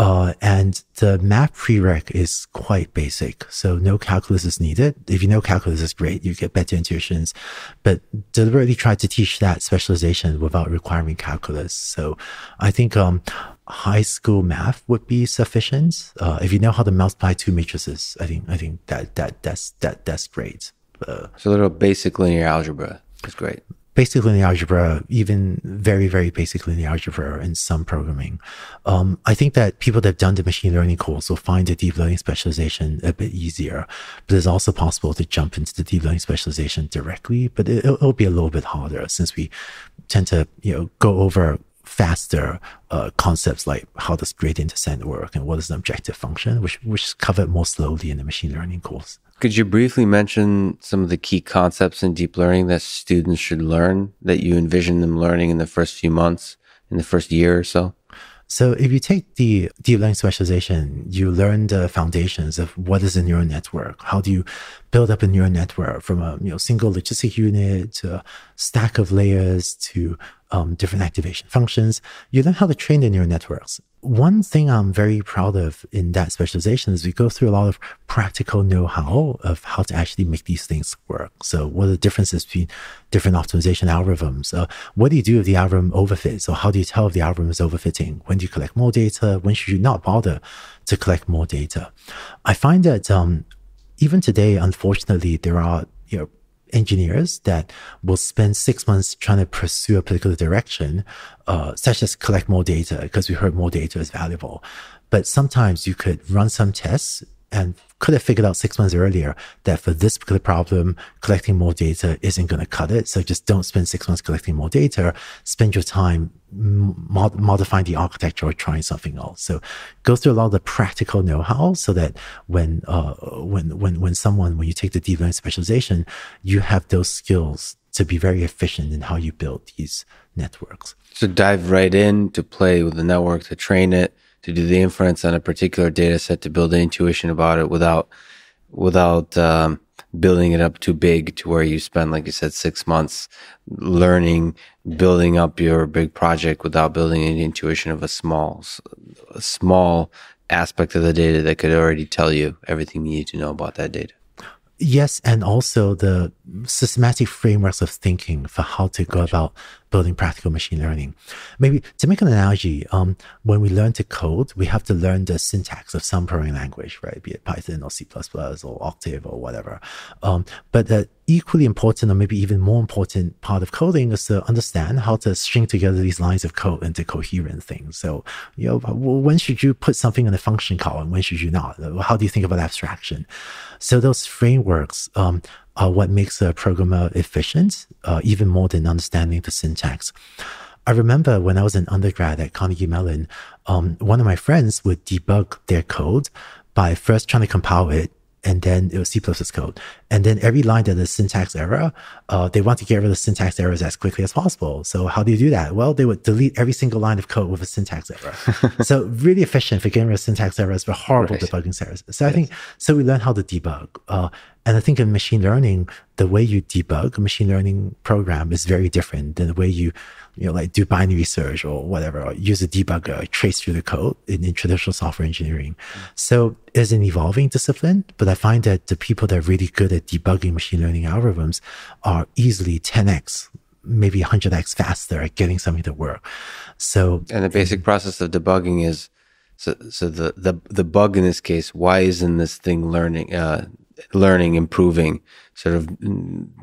Uh, and the math prereq is quite basic. So no calculus is needed. If you know calculus is great, you get better intuitions, but deliberately try to teach that specialization without requiring calculus. So I think, um, high school math would be sufficient. Uh, if you know how to multiply two matrices, I think, I think that, that, that's, that, that's great. Uh, so a little basic linear algebra is great basic linear algebra, even very, very basic linear algebra and some programming. Um, I think that people that have done the machine learning course will find the deep learning specialization a bit easier, but it's also possible to jump into the deep learning specialization directly, but it, will be a little bit harder since we tend to, you know, go over faster uh, concepts like how does gradient descent work and what is the objective function, which which is covered more slowly in the machine learning course. Could you briefly mention some of the key concepts in deep learning that students should learn that you envision them learning in the first few months, in the first year or so? So if you take the deep learning specialization, you learn the foundations of what is a neural network. How do you build up a neural network from a you know single logistic unit to a stack of layers to um, different activation functions. You learn how to train the neural networks. One thing I'm very proud of in that specialization is we go through a lot of practical know-how of how to actually make these things work. So what are the differences between different optimization algorithms? Uh, what do you do if the algorithm overfits? Or how do you tell if the algorithm is overfitting? When do you collect more data? When should you not bother to collect more data? I find that um, even today, unfortunately, there are you know engineers that will spend six months trying to pursue a particular direction, uh, such as collect more data because we heard more data is valuable. But sometimes you could run some tests and could have figured out six months earlier that for this particular problem, collecting more data isn't going to cut it. So just don't spend six months collecting more data. Spend your time mod- modifying the architecture or trying something else. So go through a lot of the practical know-how so that when, uh, when, when, when someone, when you take the deep learning specialization, you have those skills to be very efficient in how you build these networks. So dive right in to play with the network, to train it, to do the inference on a particular data set to build the intuition about it without without um, building it up too big to where you spend like you said six months learning building up your big project without building any intuition of a small a small aspect of the data that could already tell you everything you need to know about that data. Yes, and also the systematic frameworks of thinking for how to go about building practical machine learning. Maybe to make an analogy, um, when we learn to code, we have to learn the syntax of some programming language, right? Be it Python or C++ or Octave or whatever. Um, but the equally important or maybe even more important part of coding is to understand how to string together these lines of code into coherent things. So, you know, when should you put something in a function call and when should you not? How do you think about abstraction? So those frameworks, um, are what makes a programmer efficient, uh, even more than understanding the syntax. I remember when I was an undergrad at Carnegie Mellon, um, one of my friends would debug their code by first trying to compile it and then it was C++ code. And then every line that is a syntax error, uh, they want to get rid of the syntax errors as quickly as possible. So how do you do that? Well, they would delete every single line of code with a syntax error. so really efficient for getting rid of syntax errors, but horrible right. debugging errors. So yes. I think, so we learned how to debug. Uh, and I think in machine learning, the way you debug a machine learning program is very different than the way you you know, like do binary search or whatever, or use a debugger, trace through the code in, in traditional software engineering. Mm. So it's an evolving discipline, but I find that the people that are really good at debugging machine learning algorithms are easily 10x, maybe 100x faster at getting something to work. So, and the basic process of debugging is so, so the, the, the bug in this case, why isn't this thing learning, uh, learning, improving, sort of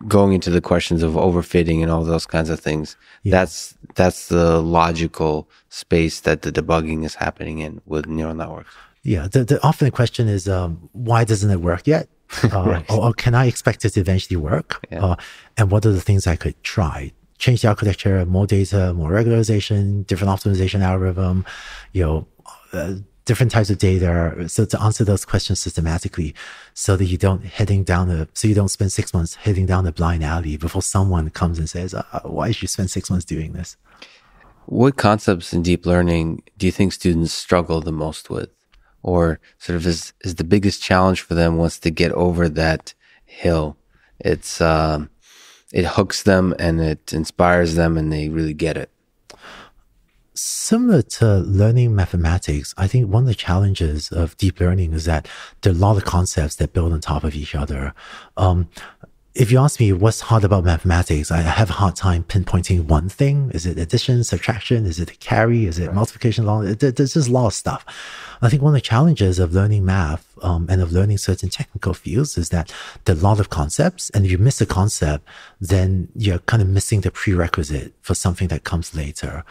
going into the questions of overfitting and all those kinds of things. Yeah. That's that's the logical space that the debugging is happening in with neural networks. Yeah, the, the often the question is um, why doesn't it work yet? Uh, right. or, or, can I expect it to eventually work? Yeah. Uh, and what are the things I could try? Change the architecture, more data, more regularization, different optimization algorithm, you know, uh, different types of data. So to answer those questions systematically so that you don't heading down the, so you don't spend six months heading down the blind alley before someone comes and says, uh, why did you spend six months doing this? What concepts in deep learning do you think students struggle the most with? Or sort of is, is the biggest challenge for them once they get over that hill? It's, um, it hooks them and it inspires them and they really get it similar to learning mathematics, I think one of the challenges of deep learning is that there are a lot of concepts that build on top of each other. Um, if you ask me what's hard about mathematics, I have a hard time pinpointing one thing. Is it addition, subtraction? Is it a carry? Is it multiplication? There's just a lot of stuff. I think one of the challenges of learning math um, and of learning certain technical fields is that there are a lot of concepts, and if you miss a concept, then you're kind of missing the prerequisite for something that comes later.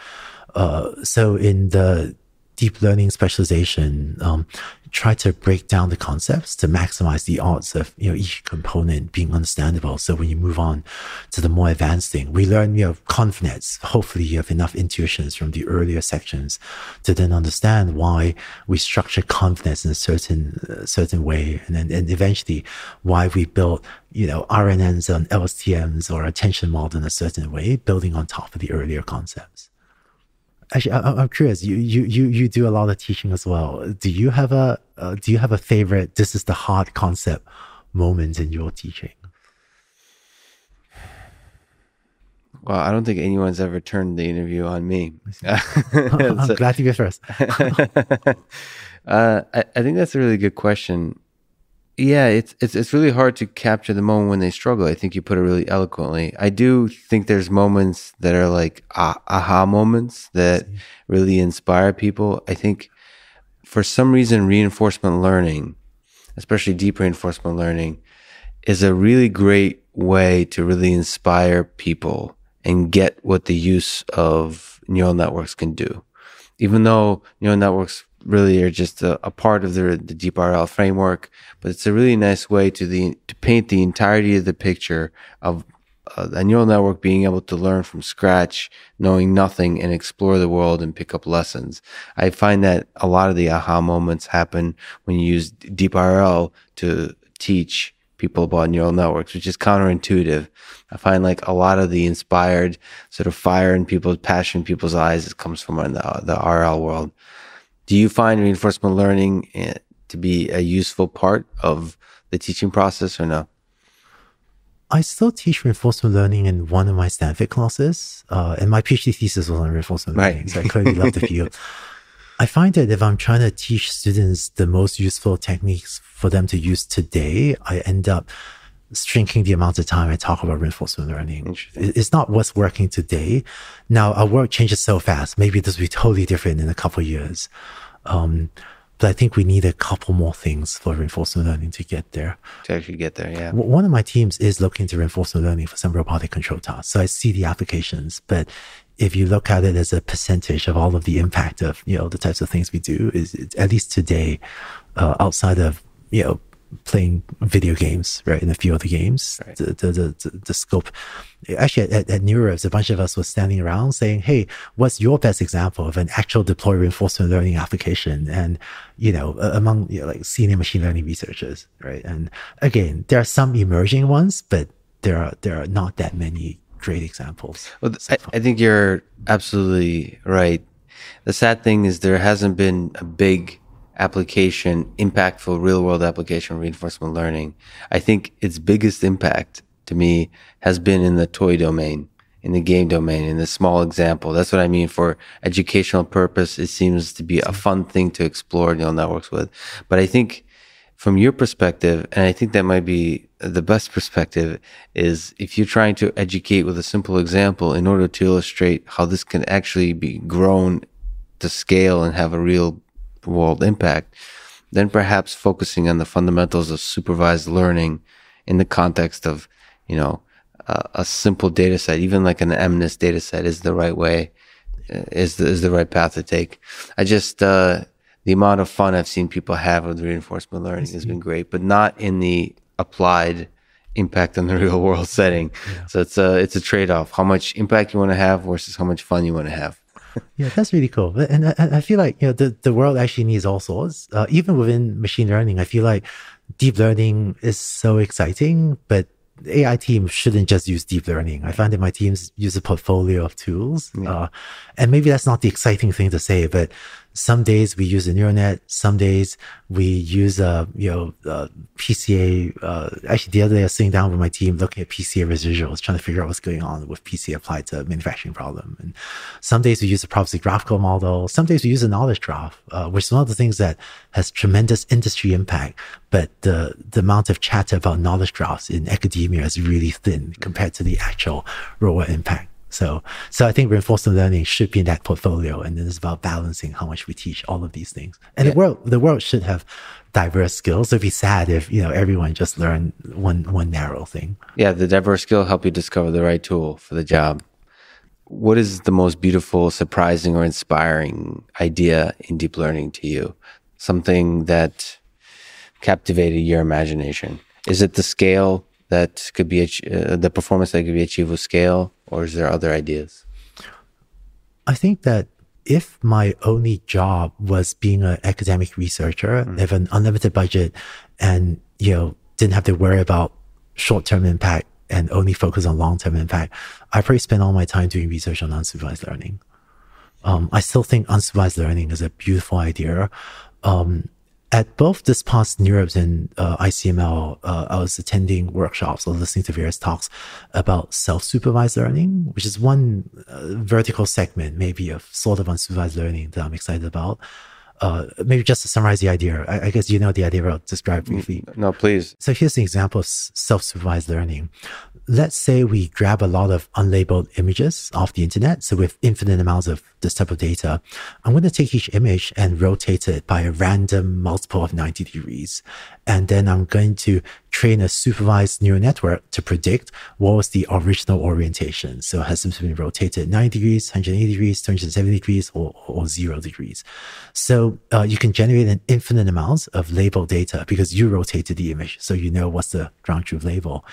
Uh, so in the deep learning specialization, um, try to break down the concepts to maximize the odds of you know each component being understandable. So when you move on to the more advanced thing, we learn you know ConvNets. Hopefully, you have enough intuitions from the earlier sections to then understand why we structure ConvNets in a certain uh, certain way, and then and eventually why we built you know RNNs and LSTMs or attention model in a certain way, building on top of the earlier concepts. Actually, I, am curious. You, you you you do a lot of teaching as well. Do you have a uh, do you have a favorite? This is the hard concept moment in your teaching. Well, I don't think anyone's ever turned the interview on me. I'm glad to be first. uh, I, I think that's a really good question yeah, it's it's it's really hard to capture the moment when they struggle. I think you put it really eloquently. I do think there's moments that are like ah, aha moments that really inspire people. I think for some reason reinforcement learning, especially deep reinforcement learning, is a really great way to really inspire people and get what the use of neural networks can do. Even though neural networks really are just a, a part of the, the DeepRL framework, but it's a really nice way to the to paint the entirety of the picture of uh, a neural network being able to learn from scratch, knowing nothing, and explore the world and pick up lessons. I find that a lot of the aha moments happen when you use DeepRL to teach people about neural networks, which is counterintuitive. I find like a lot of the inspired sort of fire in people's passion in people's eyes comes from the, the RL world. Do you find reinforcement learning eh, to be a useful part of the teaching process or no? I still teach reinforcement learning in one of my Stanford classes, uh, and my PhD thesis was on reinforcement right. learning, so I clearly love the field. I find that if I'm trying to teach students the most useful techniques for them to use today, I end up shrinking the amount of time I talk about reinforcement learning. It's not what's working today. Now our world changes so fast. Maybe this will be totally different in a couple of years. Um, but I think we need a couple more things for reinforcement learning to get there. To actually get there, yeah. One of my teams is looking to reinforcement learning for some robotic control tasks. So I see the applications, but if you look at it as a percentage of all of the impact of, you know, the types of things we do is at least today, uh, outside of, you know, playing video games, right? In a few of the games, right. the, the, the, the, scope. Actually, at, at NeurIPS, a bunch of us was standing around saying, Hey, what's your best example of an actual deploy reinforcement learning application? And, you know, among you know, like senior machine learning researchers, right? And again, there are some emerging ones, but there are, there are not that many great examples. Well, I, I think you're absolutely right. The sad thing is there hasn't been a big application, impactful real world application reinforcement learning. I think its biggest impact to me has been in the toy domain, in the game domain, in the small example. That's what I mean for educational purpose. It seems to be a fun thing to explore neural networks with. But I think from your perspective, and I think that might be the best perspective is if you're trying to educate with a simple example in order to illustrate how this can actually be grown to scale and have a real world impact, then perhaps focusing on the fundamentals of supervised learning in the context of, you know, uh, a simple data set, even like an MNIST data set is the right way, is the, is the right path to take. I just, uh, the amount of fun I've seen people have with reinforcement learning has been great, but not in the applied impact on the real world setting. Yeah. So it's a, it's a trade off. How much impact you want to have versus how much fun you want to have yeah, that's really cool. And I, I, feel like you know the, the world actually needs all sorts. Uh, even within machine learning, I feel like deep learning is so exciting, but AI team shouldn't just use deep learning. I find that my teams use a portfolio of tools. Yeah. Uh, and maybe that's not the exciting thing to say, but some days we use a neural net. Some days we use a, you know, a PCA. Uh, actually, the other day I was sitting down with my team looking at PCA residuals, trying to figure out what's going on with PCA applied to manufacturing problem. And some days we use a probabilistic graphical model. Some days we use a knowledge graph, uh, which is one of the things that has tremendous industry impact. But the, the amount of chatter about knowledge graphs in academia is really thin compared to the actual real world impact. So, so I think reinforcement learning should be in that portfolio, and then it's about balancing how much we teach all of these things. And yeah. the world, the world should have diverse skills. It'd be sad if you know everyone just learned one one narrow thing. Yeah, the diverse skill help you discover the right tool for the job. What is the most beautiful, surprising, or inspiring idea in deep learning to you? Something that captivated your imagination? Is it the scale that could be uh, the performance that could be achieved with scale, or is there other ideas? I think that if my only job was being an academic researcher, mm. have an unlimited budget, and you know didn't have to worry about short term impact and only focus on long term impact, I probably spend all my time doing research on unsupervised learning. Um, I still think unsupervised learning is a beautiful idea. Um, at both this past NeurIPS and uh, ICML, uh, I was attending workshops or listening to various talks about self-supervised learning, which is one uh, vertical segment, maybe of sort of unsupervised learning that I'm excited about uh, maybe just to summarize the idea, I, I, guess you know the idea I'll describe mm, briefly. No, please. So here's an example of self-supervised learning. Let's say we grab a lot of unlabeled images off the internet. So with infinite amounts of this type of data, I'm going to take each image and rotate it by a random multiple of 90 degrees. And then I'm going to train a supervised neural network to predict what was the original orientation. So has it been rotated 90 degrees, 180 degrees, 270 degrees, or, or zero degrees. So uh, you can generate an infinite amount of label data because you rotated the image. So you know what's the ground truth label.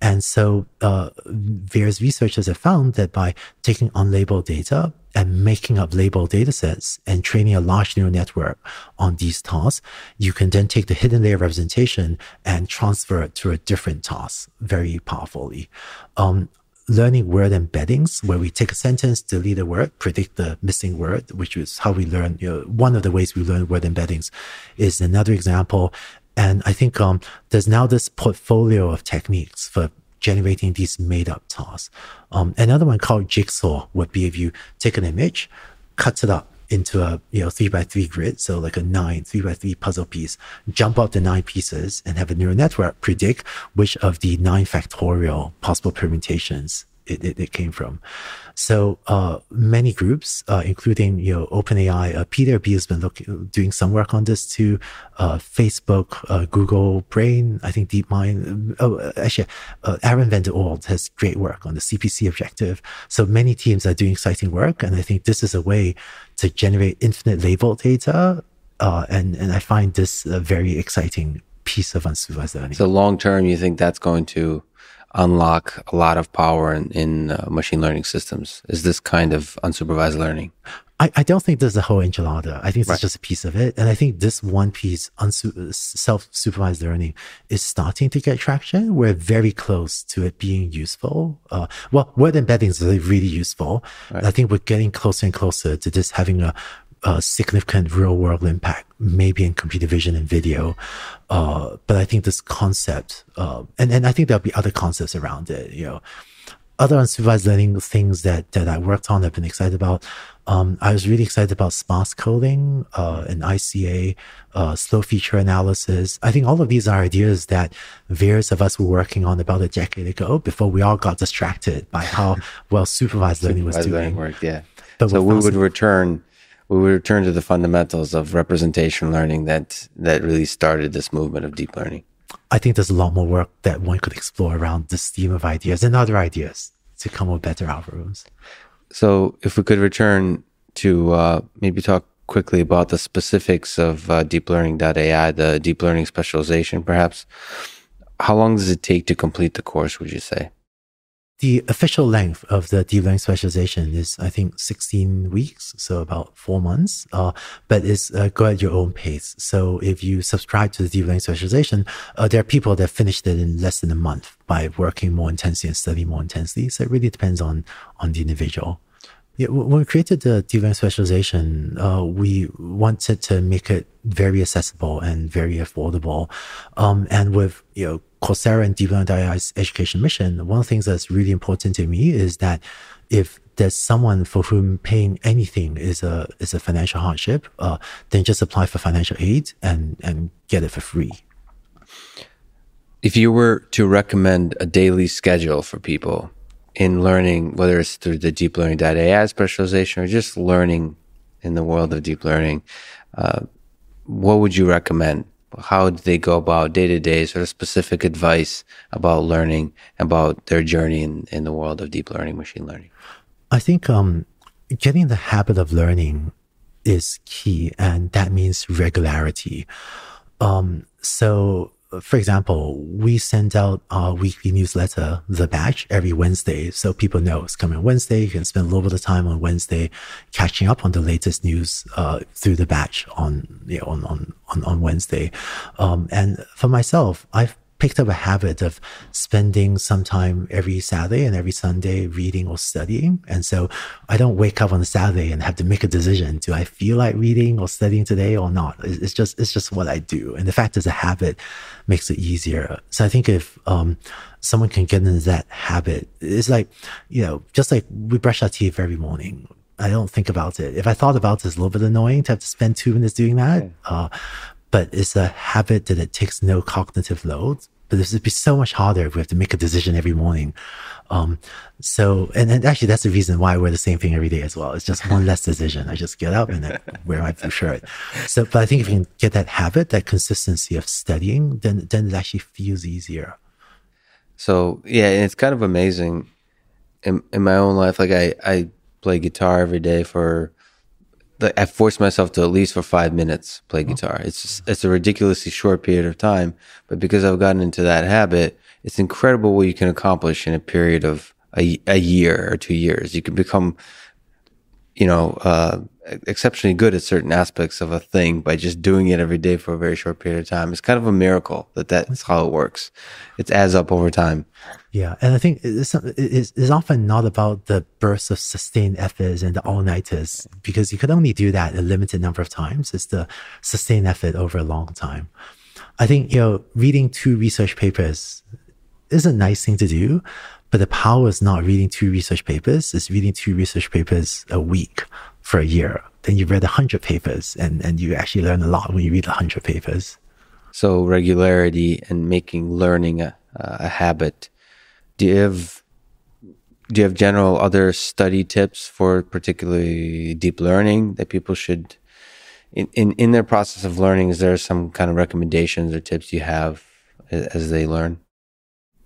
And so uh, various researchers have found that by taking unlabeled data and making up labeled data sets and training a large neural network on these tasks, you can then take the hidden layer representation and transfer it to a different task very powerfully. Um, learning word embeddings, where we take a sentence, delete a word, predict the missing word, which is how we learn, you know, one of the ways we learn word embeddings is another example. And I think um, there's now this portfolio of techniques for generating these made up tasks. Um, another one called jigsaw would be if you take an image, cut it up into a you know three by three grid, so like a nine three by three puzzle piece, jump out the nine pieces and have a neural network predict which of the nine factorial possible permutations it, it, it came from. So uh, many groups, uh, including you know OpenAI, uh, Peter Abbeel has been looking, doing some work on this too. Uh, Facebook, uh, Google Brain, I think DeepMind. Oh, actually, uh, Aaron van den Oord has great work on the CPC objective. So many teams are doing exciting work, and I think this is a way to generate infinite label data. and and I find this a very exciting piece of unsupervised learning. So long term, you think that's going to unlock a lot of power in, in uh, machine learning systems? Is this kind of unsupervised learning? I, I don't think there's a whole enchilada. I think it's right. just a piece of it. And I think this one piece, unsu- self-supervised learning, is starting to get traction. We're very close to it being useful. Uh, well, word embedding is really, really useful. Right. I think we're getting closer and closer to this having a, a significant real world impact, maybe in computer vision and video. Uh, but I think this concept, uh, and, and I think there'll be other concepts around it, you know, other unsupervised learning things that, that I worked on, I've been excited about. Um, I was really excited about sparse coding, uh, and ICA, uh, slow feature analysis. I think all of these are ideas that various of us were working on about a decade ago before we all got distracted by how well supervised learning was doing. Learning worked, yeah. But so we would return, we would return to the fundamentals of representation learning that, that really started this movement of deep learning. I think there's a lot more work that one could explore around this theme of ideas and other ideas to come up with better algorithms. So, if we could return to uh, maybe talk quickly about the specifics of uh, deep learning.ai, the deep learning specialization, perhaps. How long does it take to complete the course, would you say? The official length of the deep learning specialization is, I think, 16 weeks, so about four months. Uh, but it's uh, go at your own pace. So if you subscribe to the deep learning specialization, uh, there are people that finished it in less than a month by working more intensely and studying more intensely. So it really depends on on the individual. Yeah, when we created the learning specialization, uh, we wanted to make it very accessible and very affordable. Um, and with you know Coursera and AI's education mission, one of the things that's really important to me is that if there's someone for whom paying anything is a is a financial hardship, uh, then just apply for financial aid and and get it for free. If you were to recommend a daily schedule for people in learning, whether it's through the deep learning AI specialization or just learning in the world of deep learning, uh, what would you recommend? how do they go about day to day sort of specific advice about learning about their journey in, in the world of deep learning machine learning i think um, getting the habit of learning is key and that means regularity um, so for example, we send out our weekly newsletter, The Batch, every Wednesday. So people know it's coming Wednesday. You can spend a little bit of time on Wednesday catching up on the latest news, uh, through The Batch on, you know, on, on, on, on Wednesday. Um, and for myself, I've picked up a habit of spending some time every Saturday and every Sunday reading or studying. And so I don't wake up on a Saturday and have to make a decision. Do I feel like reading or studying today or not? It's just, it's just what I do. And the fact is a habit makes it easier. So I think if, um, someone can get into that habit, it's like, you know, just like we brush our teeth every morning. I don't think about it. If I thought about it, it's a little bit annoying to have to spend two minutes doing that. Uh, but it's a habit that it takes no cognitive load. But this would be so much harder if we have to make a decision every morning. Um, so, and, and actually that's the reason why I wear the same thing every day as well. It's just one less decision. I just get up and then wear my blue shirt. So, but I think if you can get that habit, that consistency of studying, then, then it actually feels easier. So yeah, it's kind of amazing in, in my own life. Like I, I play guitar every day for I forced myself to at least for five minutes play oh. guitar. It's just, it's a ridiculously short period of time, but because I've gotten into that habit, it's incredible what you can accomplish in a period of a, a year or two years. You can become, you know, uh, exceptionally good at certain aspects of a thing by just doing it every day for a very short period of time. It's kind of a miracle that that's how it works. It adds up over time. Yeah. And I think it's, it's, it's often not about the bursts of sustained efforts and the all nighters because you could only do that a limited number of times. It's the sustained effort over a long time. I think, you know, reading two research papers is a nice thing to do, but the power is not reading two research papers. It's reading two research papers a week for a year. Then you've read a hundred papers and, and you actually learn a lot when you read a hundred papers. So regularity and making learning a, a habit. Do you have do you have general other study tips for particularly deep learning that people should in, in, in their process of learning, is there some kind of recommendations or tips you have as they learn?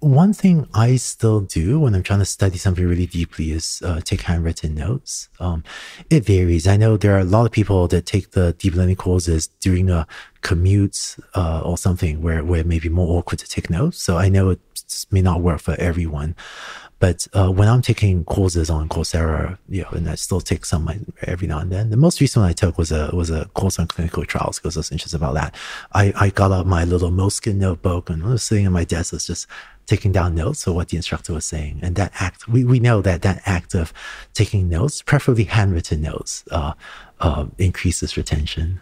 one thing I still do when I'm trying to study something really deeply is uh, take handwritten notes. Um, it varies. I know there are a lot of people that take the deep learning courses during a commute uh, or something where, where it may be more awkward to take notes. So I know it may not work for everyone. But uh, when I'm taking courses on Coursera, you know, and I still take some every now and then. The most recent one I took was a was a course on clinical trials because I was interested about that. I, I got out my little Moleskine notebook and I was sitting at my desk. I was just taking down notes of what the instructor was saying. And that act, we, we know that that act of taking notes, preferably handwritten notes, uh, uh, increases retention.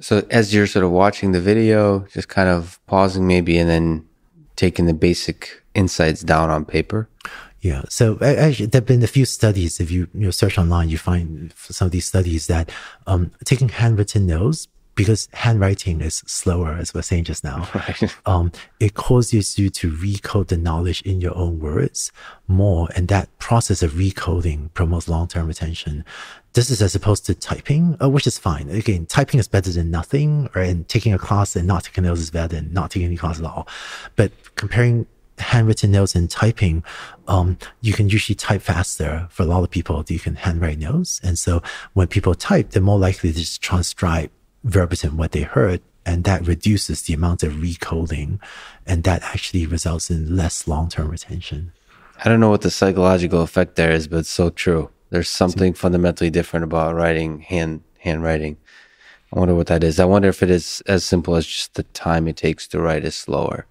So as you're sort of watching the video, just kind of pausing maybe and then taking the basic insights down on paper? Yeah. So actually, there have been a few studies. If you, you know, search online, you find some of these studies that um, taking handwritten notes because handwriting is slower, as we are saying just now. Right. Um, it causes you to recode the knowledge in your own words more, and that process of recoding promotes long-term retention. This is as opposed to typing, uh, which is fine. Again, typing is better than nothing, or and taking a class and not taking notes is better than not taking any class at all. But comparing handwritten notes and typing, um, you can usually type faster for a lot of people. You can handwrite notes. And so when people type, they're more likely to just transcribe verbatim what they heard. And that reduces the amount of recoding. And that actually results in less long term retention. I don't know what the psychological effect there is, but it's so true. There's something fundamentally different about writing hand handwriting. I wonder what that is. I wonder if it is as simple as just the time it takes to write is slower.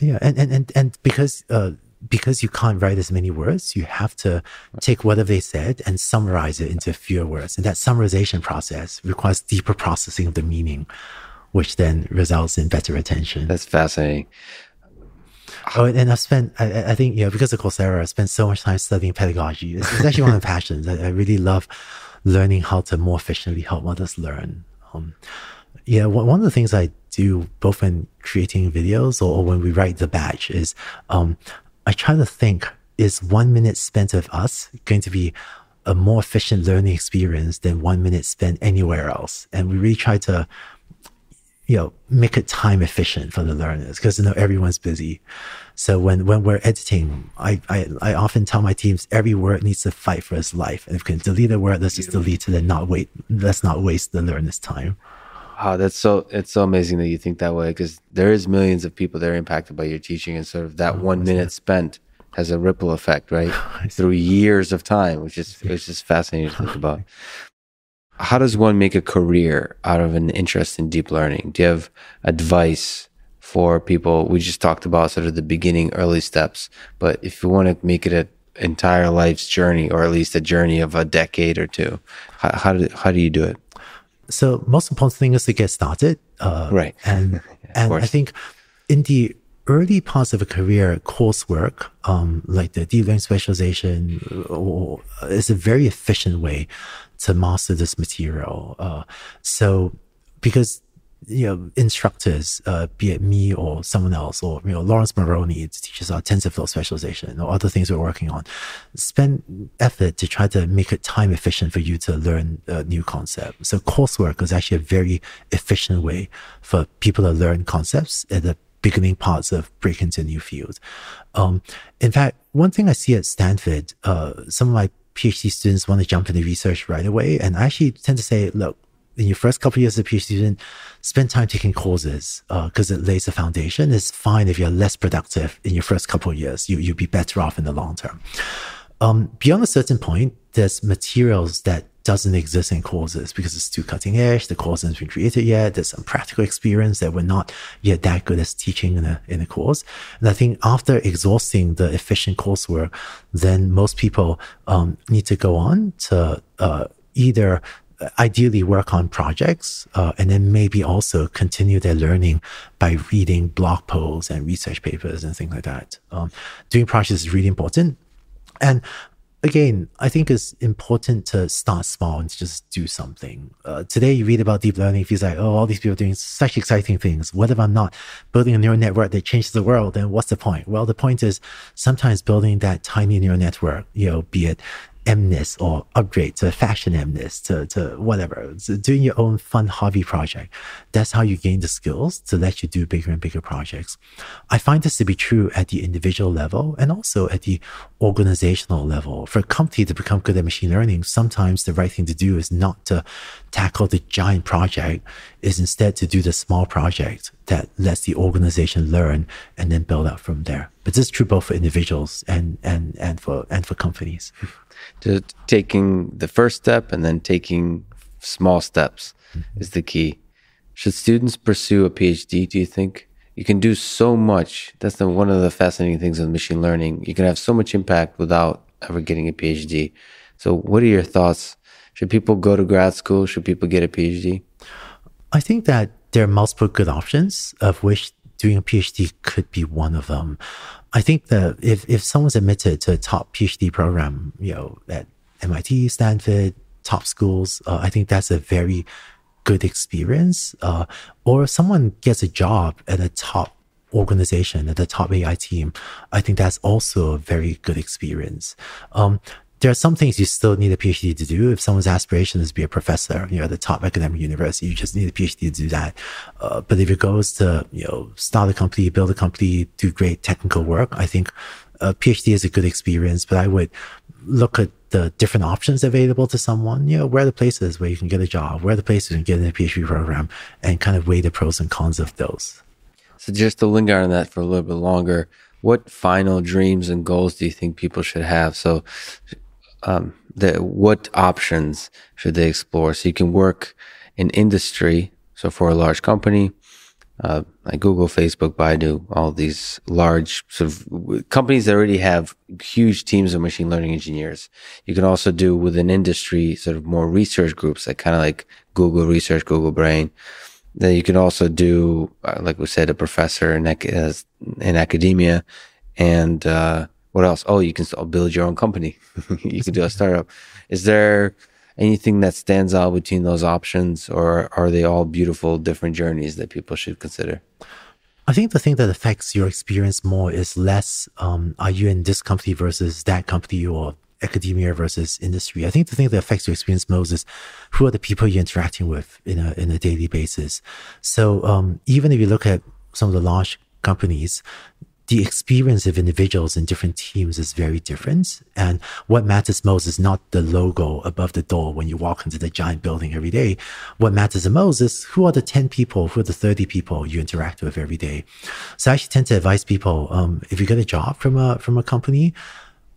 Yeah, and and and, and because uh, because you can't write as many words, you have to take whatever they said and summarize it into fewer words. And that summarization process requires deeper processing of the meaning, which then results in better retention. That's fascinating. Oh, and I've spent, I, I think, you know, because of Coursera, I spent so much time studying pedagogy. It's, it's actually one of my passions. I, I, really love learning how to more efficiently help others learn. Um, yeah, one of the things I do both when creating videos or, when we write the batch is um, I try to think is one minute spent with us going to be a more efficient learning experience than one minute spent anywhere else? And we really try to, you know, make it time efficient for the learners because you know everyone's busy. So when when we're editing, I, I I often tell my teams every word needs to fight for its life. And if we can delete a word, let's just delete it and not wait. Let's not waste the learner's time. Wow, that's so it's so amazing that you think that way because there is millions of people that are impacted by your teaching, and sort of that oh, one minute that? spent has a ripple effect, right, through years of time, which is which is fascinating to think about. How does one make a career out of an interest in deep learning? Do you have advice for people? We just talked about sort of the beginning, early steps, but if you want to make it an entire life's journey, or at least a journey of a decade or two, how, how do how do you do it? So most important thing is to get started. Uh, right. And, and I think in the early parts of a career, coursework, um, like the deep learning specialization uh, is a very efficient way to master this material. Uh, so because you know, instructors, uh, be it me or someone else, or you know, Laurence Moroney teaches our TensorFlow specialization or other things we're working on, spend effort to try to make it time efficient for you to learn a new concept. So coursework is actually a very efficient way for people to learn concepts at the beginning parts of break into new field. Um, in fact, one thing I see at Stanford, uh, some of my PhD students want to jump into research right away, and I actually tend to say, look in your first couple of years as a PhD student, spend time taking courses because uh, it lays the foundation. It's fine if you're less productive in your first couple of years. You you'll be better off in the long term. Um, beyond a certain point, there's materials that doesn't exist in courses because it's too cutting edge. The course hasn't been created yet. There's some practical experience that we're not yet that good as teaching in a, in a course. And I think after exhausting the efficient coursework, then most people, um, need to go on to, uh, either ideally work on projects uh, and then maybe also continue their learning by reading blog posts and research papers and things like that. Um, doing projects is really important. And again, I think it's important to start small and just do something. Uh, today, you read about deep learning, it feels like, oh, all these people are doing such exciting things. What if I'm not building a neural network that changes the world? Then what's the point? Well, the point is sometimes building that tiny neural network, you know, be it MNIST or upgrade to fashion MNIST to, to whatever, to doing your own fun hobby project. That's how you gain the skills to let you do bigger and bigger projects. I find this to be true at the individual level and also at the organizational level. For a company to become good at machine learning, sometimes the right thing to do is not to tackle the giant project, is instead to do the small project that lets the organization learn and then build up from there. But this is true both for individuals and and and for and for companies. to taking the first step and then taking small steps mm-hmm. is the key. Should students pursue a PhD, do you think? You can do so much. That's the, one of the fascinating things with machine learning. You can have so much impact without ever getting a PhD. So, what are your thoughts? Should people go to grad school? Should people get a PhD? I think that there are multiple good options, of which doing a PhD could be one of them. I think that if, if someone's admitted to a top PhD program, you know, at MIT, Stanford, top schools, uh, I think that's a very good experience. Uh, or someone gets a job at a top organization, at the top AI team, I think that's also a very good experience. Um, there are some things you still need a PhD to do. If someone's aspiration is to be a professor, you know, at the top academic university, you just need a PhD to do that. Uh, but if it goes to, you know, start a company, build a company, do great technical work, I think a PhD is a good experience, but I would look at the different options available to someone, you know, where are the places where you can get a job, where are the places you can get in a PhD program and kind of weigh the pros and cons of those. So just to linger on that for a little bit longer, what final dreams and goals do you think people should have? So um, the, what options should they explore? So you can work in industry. So for a large company, uh, like Google, Facebook, Baidu, all these large sort of companies that already have huge teams of machine learning engineers. You can also do within industry sort of more research groups, like kind of like Google Research, Google Brain. Then you can also do, uh, like we said, a professor in, in academia and, uh, what else? Oh, you can build your own company. you can do a startup. Is there anything that stands out between those options, or are they all beautiful, different journeys that people should consider? I think the thing that affects your experience more is less um, are you in this company versus that company or academia versus industry. I think the thing that affects your experience most is who are the people you're interacting with in a in a daily basis. So um, even if you look at some of the large companies, the experience of individuals in different teams is very different. And what matters most is not the logo above the door when you walk into the giant building every day. What matters the most is who are the 10 people, who are the 30 people you interact with every day. So I actually tend to advise people, um, if you get a job from a, from a company,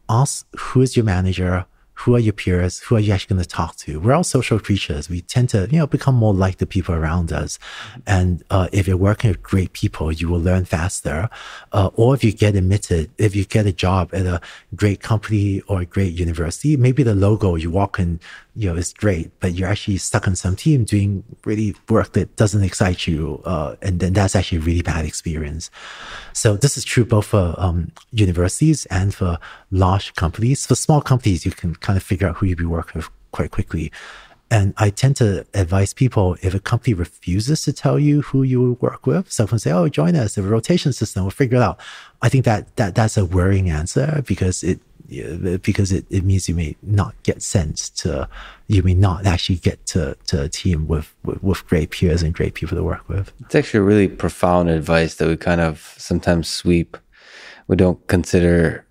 ask who is your manager, who are your peers? Who are you actually going to talk to? We're all social creatures. We tend to, you know, become more like the people around us. And uh, if you're working with great people, you will learn faster. Uh, or if you get admitted, if you get a job at a great company or a great university, maybe the logo you walk in you know, it's great, but you're actually stuck on some team doing really work that doesn't excite you. Uh, and then that's actually a really bad experience. So this is true both for um, universities and for large companies. For small companies, you can kind of figure out who you'll be working with quite quickly. And I tend to advise people if a company refuses to tell you who you work with, someone say, "Oh, join us. The rotation system, we'll figure it out." I think that that that's a worrying answer because it because it, it means you may not get sent to, you may not actually get to, to a team with, with, with great peers and great people to work with. It's actually a really profound advice that we kind of sometimes sweep. We don't consider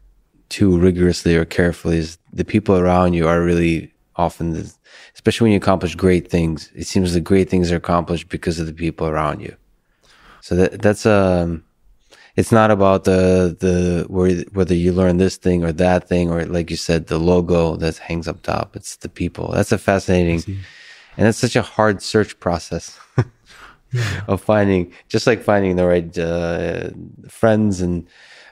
too rigorously or carefully. Is the people around you are really often, the, especially when you accomplish great things, it seems the great things are accomplished because of the people around you. So that that's um it's not about the the whether you learn this thing or that thing or like you said the logo that hangs up top. It's the people. That's a fascinating and it's such a hard search process yeah. of finding just like finding the right uh, friends and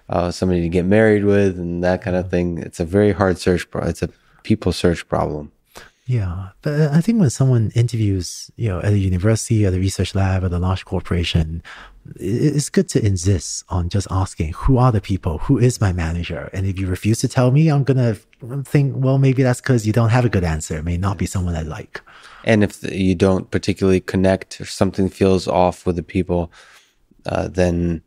uh, somebody to get married with and that kind of thing. It's a very hard search pro- it's a people search problem. Yeah, but I think when someone interviews, you know, at a university, at a research lab, at a large corporation, it's good to insist on just asking who are the people? Who is my manager? And if you refuse to tell me i'm gonna think well maybe that's because you don't have a good answer. It may not be someone i like. And if you don't particularly connect or something feels off with the people uh, then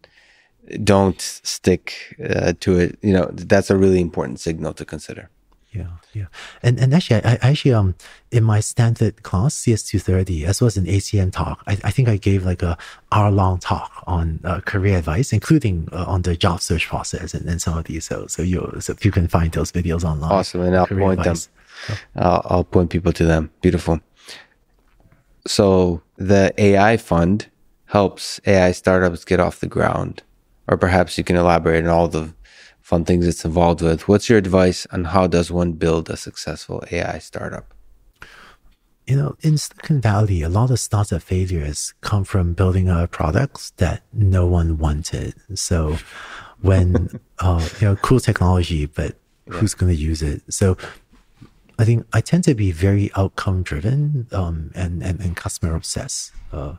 don't stick uh, to it. You know that's a really important signal to consider Yeah, yeah, and and actually, I, I actually um in my Stanford class CS two thirty as well as an ACM talk, I, I think I gave like a hour long talk on uh, career advice, including uh, on the job search process and, and some of these. So so you so you can find those videos online. Awesome, and I'll point advice. them. I'll, I'll point people to them. Beautiful. So the AI fund helps AI startups get off the ground, or perhaps you can elaborate on all the fun things it's involved with. What's your advice on how does one build a successful AI startup? You know, in Silicon Valley, a lot of startup failures come from building a products that no one wanted. So when, uh, you know, cool technology, but yeah. who's going to use it? So I think I tend to be very outcome driven um, and, and, and customer obsessed. Uh,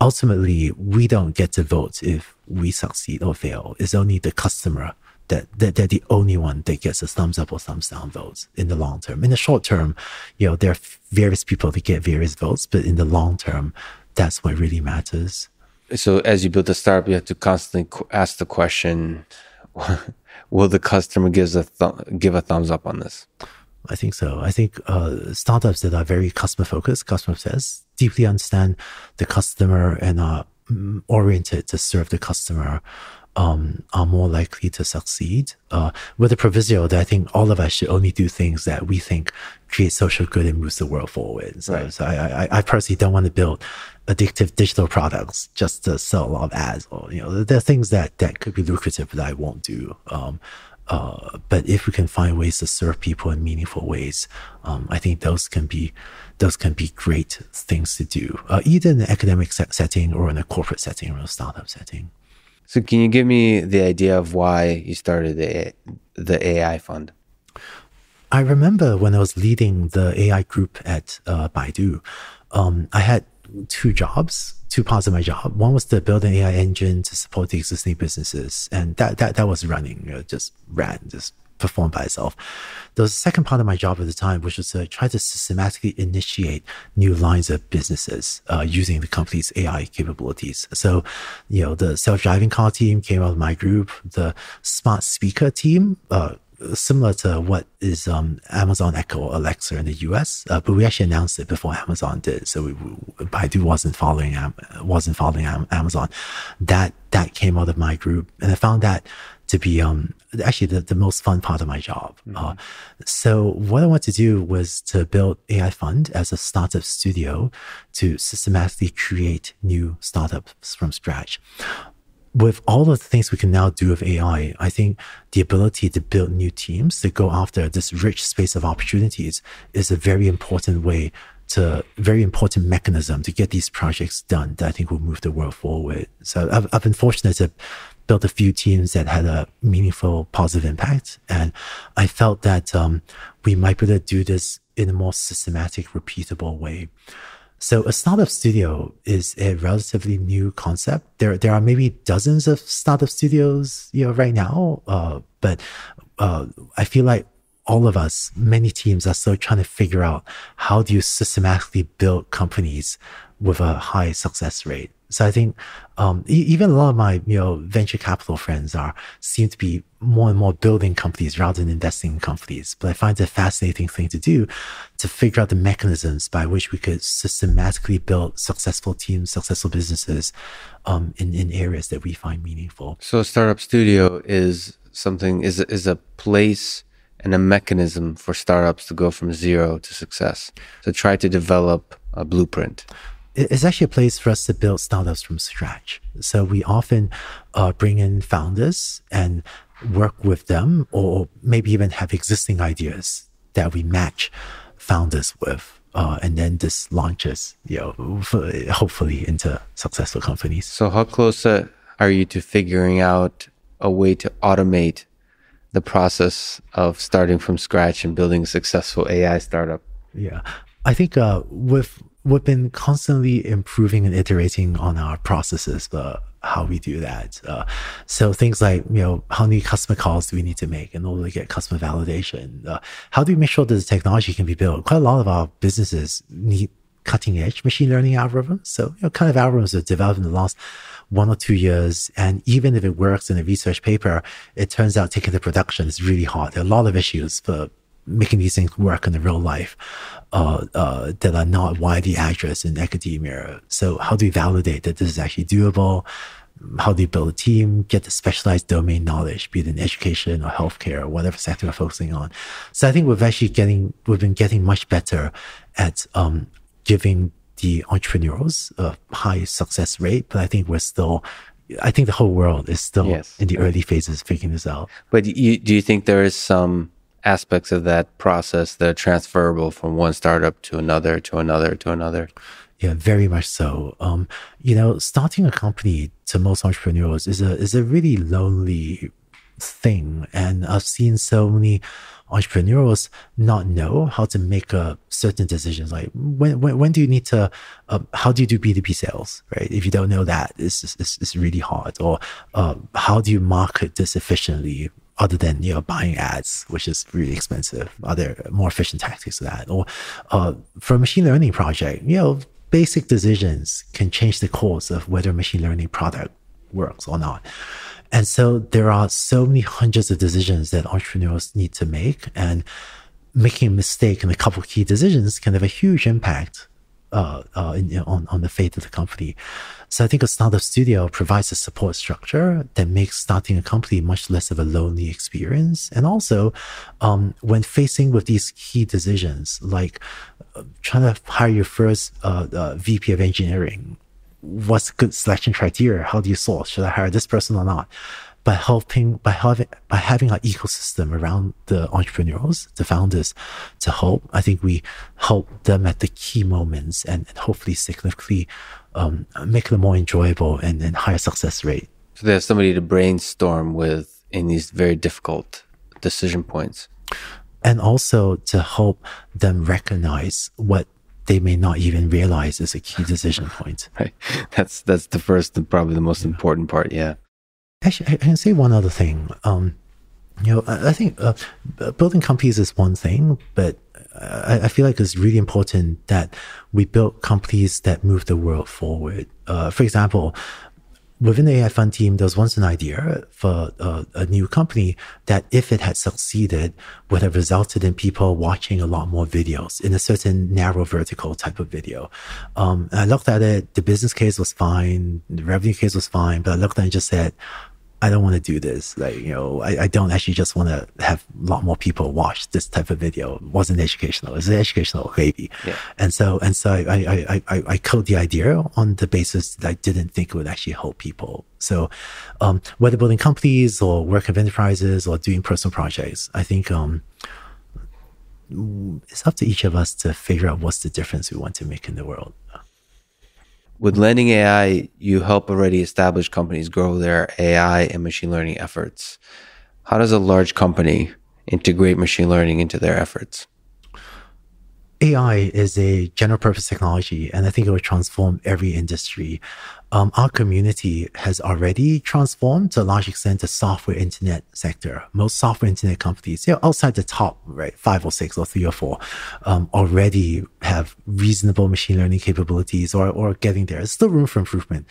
ultimately, we don't get to vote if we succeed or fail. It's only the customer that, that they're the only one that gets a thumbs up or thumbs down votes in the long term. In the short term, you know, there are various people that get various votes, but in the long term, that's what really matters. So as you build a startup, you have to constantly ask the question, will the customer give a, th- give a thumbs up on this? I think so. I think uh, startups that are very customer focused, customer obsessed, deeply understand the customer and are mm, oriented to serve the customer um, are more likely to succeed. Uh, with the proviso that I think all of us should only do things that we think create social good and moves the world forward. So, right. so I, I, I, personally don't want to build addictive digital products just to sell a lot of ads or, you know, there are things that, that could be lucrative that I won't do. Um, uh, but if we can find ways to serve people in meaningful ways, um, I think those can be those can be great things to do, uh, either in an academic setting or in a corporate setting or a startup setting. So, can you give me the idea of why you started the the AI fund? I remember when I was leading the AI group at uh, Baidu, um, I had two jobs, two parts of my job. One was to build an AI engine to support the existing businesses, and that that that was running, you know, just ran, just perform by itself. The second part of my job at the time, which was to try to systematically initiate new lines of businesses uh, using the company's AI capabilities. So, you know, the self-driving car team came out of my group. The smart speaker team, uh, similar to what is um, Amazon Echo Alexa in the US, uh, but we actually announced it before Amazon did. So we, Baidu wasn't following wasn't following Amazon. That that came out of my group, and I found that to be um, actually the, the most fun part of my job. Mm-hmm. Uh, so what I wanted to do was to build AI Fund as a startup studio to systematically create new startups from scratch. With all of the things we can now do with AI, I think the ability to build new teams to go after this rich space of opportunities is a very important way to very important mechanism to get these projects done that I think will move the world forward. So I've, I've been fortunate to built a few teams that had a meaningful positive impact. And I felt that um, we might be able to do this in a more systematic, repeatable way. So a startup studio is a relatively new concept. There, there are maybe dozens of startup studios, you know, right now. Uh, but uh, I feel like all of us, many teams are still trying to figure out how do you systematically build companies with a high success rate. So I think um, even a lot of my you know venture capital friends are seem to be more and more building companies rather than investing in companies. But I find it a fascinating thing to do to figure out the mechanisms by which we could systematically build successful teams, successful businesses um, in in areas that we find meaningful. So startup studio is something is is a place and a mechanism for startups to go from zero to success. So try to develop a blueprint it's actually a place for us to build startups from scratch. So we often uh, bring in founders and work with them, or maybe even have existing ideas that we match founders with. Uh, and then this launches, you know, hopefully into successful companies. So, how close uh, are you to figuring out a way to automate the process of starting from scratch and building a successful AI startup? Yeah, I think uh, with we've been constantly improving and iterating on our processes, but how we do that. Uh, so things like, you know, how many customer calls do we need to make in order to get customer validation? Uh, how do we make sure that the technology can be built? Quite a lot of our businesses need cutting edge machine learning algorithms. So, you know, kind of algorithms that developed in the last one or two years. And even if it works in a research paper, it turns out taking to production is really hard. There are a lot of issues for making these things work in the real life uh, uh, that are not widely addressed in academia. So how do you validate that this is actually doable? How do you build a team, get the specialized domain knowledge, be it in education or healthcare or whatever sector we're focusing on? So I think we've actually getting, we've been getting much better at um, giving the entrepreneurs a high success rate, but I think we're still I think the whole world is still yes. in the early phases figuring this out. But you, do you think there is some aspects of that process that are transferable from one startup to another, to another, to another? Yeah, very much so. Um, you know, starting a company to most entrepreneurs is a is a really lonely thing, and I've seen so many entrepreneurs not know how to make a certain decisions like when, when, when do you need to uh, how do you do b2b sales right? If you don't know that it's, it's, it's really hard. Or uh, how do you market this efficiently other than you know buying ads which is really expensive are there more efficient tactics to that or uh, for a machine learning project you know basic decisions can change the course of whether a machine learning product works or not and so there are so many hundreds of decisions that entrepreneurs need to make, and making a mistake in a couple key decisions can have a huge impact uh, uh, in, on, on the fate of the company. So I think a startup studio provides a support structure that makes starting a company much less of a lonely experience. And also, um, when facing with these key decisions, like uh, trying to hire your first uh, uh, VP of engineering what's good selection criteria? How do you source? Should I hire this person or not? By helping, by having, by having an ecosystem around the entrepreneurs, the founders to help, I think we help them at the key moments and, and hopefully significantly um, make them more enjoyable and, and higher success rate. So there's somebody to brainstorm with in these very difficult decision points. And also to help them recognize what they may not even realize is a key decision point. Right. That's that's the first and probably the most important part. Yeah. Actually, I can say one other thing. Um, you know, I, I think uh, building companies is one thing, but I, I, feel like it's really important that we build companies that move the world forward. Uh, for example, within the AI Fund team, there was once an idea for a, a, new company that if it had succeeded, would have resulted in people watching a lot more videos in a certain narrow vertical type of video. Um, I looked at it, the business case was fine, the revenue case was fine, but I looked at it and just said, I don't want to do this. Like, you know, I, I don't actually just want to have a lot more people watch this type of video. It wasn't educational. It's an educational baby. Yeah. And so, and so I, I, I, I code the idea on the basis that I didn't think it would actually help people. So, um, whether building companies or work of enterprises or doing personal projects, I think, um, it's up to each of us to figure out what's the difference we want to make in the world with Landing AI, you help already established companies grow their AI and machine learning efforts. How does a large company integrate machine learning into their efforts? AI is a general purpose technology, and I think it will transform every industry um, our community has already transformed to a large extent the software internet sector. Most software internet companies, you know, outside the top, right, five or six or three or four, um, already have reasonable machine learning capabilities or, or getting there. There's still room for improvement.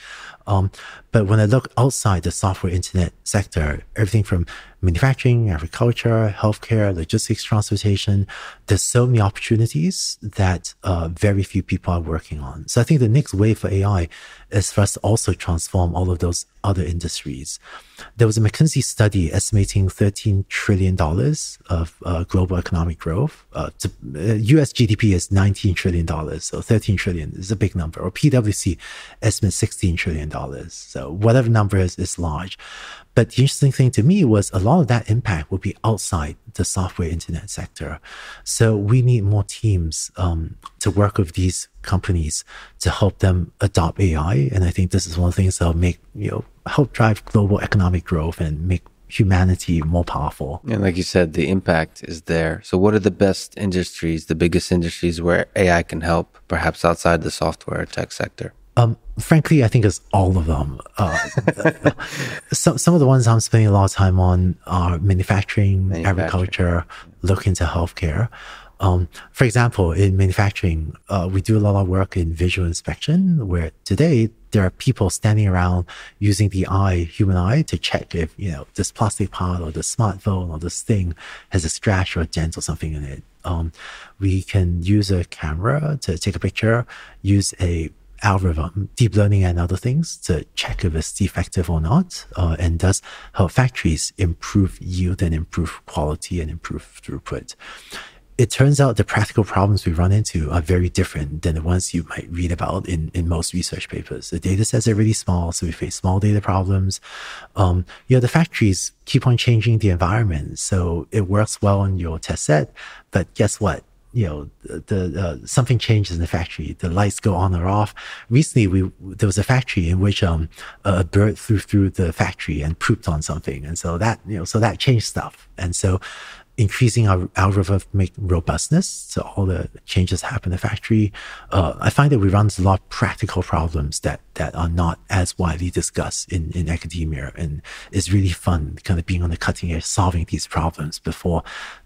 Um, but when I look outside the software internet sector, everything from manufacturing, agriculture, healthcare, logistics, transportation, there's so many opportunities that uh, very few people are working on. So I think the next wave for AI is for us to also transform all of those other industries. There was a McKinsey study estimating $13 trillion of uh, global economic growth. Uh, to, uh, US GDP is $19 trillion, so 13 trillion is a big number. Or PwC estimates $16 trillion. So whatever number is, is large. But the interesting thing to me was a lot of that impact will be outside the software internet sector. So we need more teams um, to work with these companies to help them adopt AI. And I think this is one of the things that'll make, you know, help drive global economic growth and make humanity more powerful. And like you said, the impact is there. So what are the best industries, the biggest industries where AI can help, perhaps outside the software tech sector? Um, frankly, I think it's all of them. Uh, some some of the ones I'm spending a lot of time on are manufacturing, manufacturing. agriculture, look into healthcare. Um, for example, in manufacturing, uh, we do a lot of work in visual inspection, where today there are people standing around using the eye, human eye, to check if, you know, this plastic part or the smartphone or this thing has a scratch or a dent or something in it. Um, we can use a camera to take a picture, use a algorithm, deep learning and other things to check if it's defective or not, uh, and thus help factories improve yield and improve quality and improve throughput it turns out the practical problems we run into are very different than the ones you might read about in, in most research papers. The data sets are really small, so we face small data problems. Um, you know, the factories keep on changing the environment, so it works well on your test set. But guess what? You know, the, uh, something changes in the factory. The lights go on or off. Recently, we there was a factory in which um, a bird flew through the factory and pooped on something, and so that you know, so that changed stuff. And so increasing our algorithmic robustness. So all the changes happen in the factory. Uh, I find that we run a lot of practical problems that, that are not as widely discussed in, in academia. And it's really fun kind of being on the cutting edge, solving these problems before,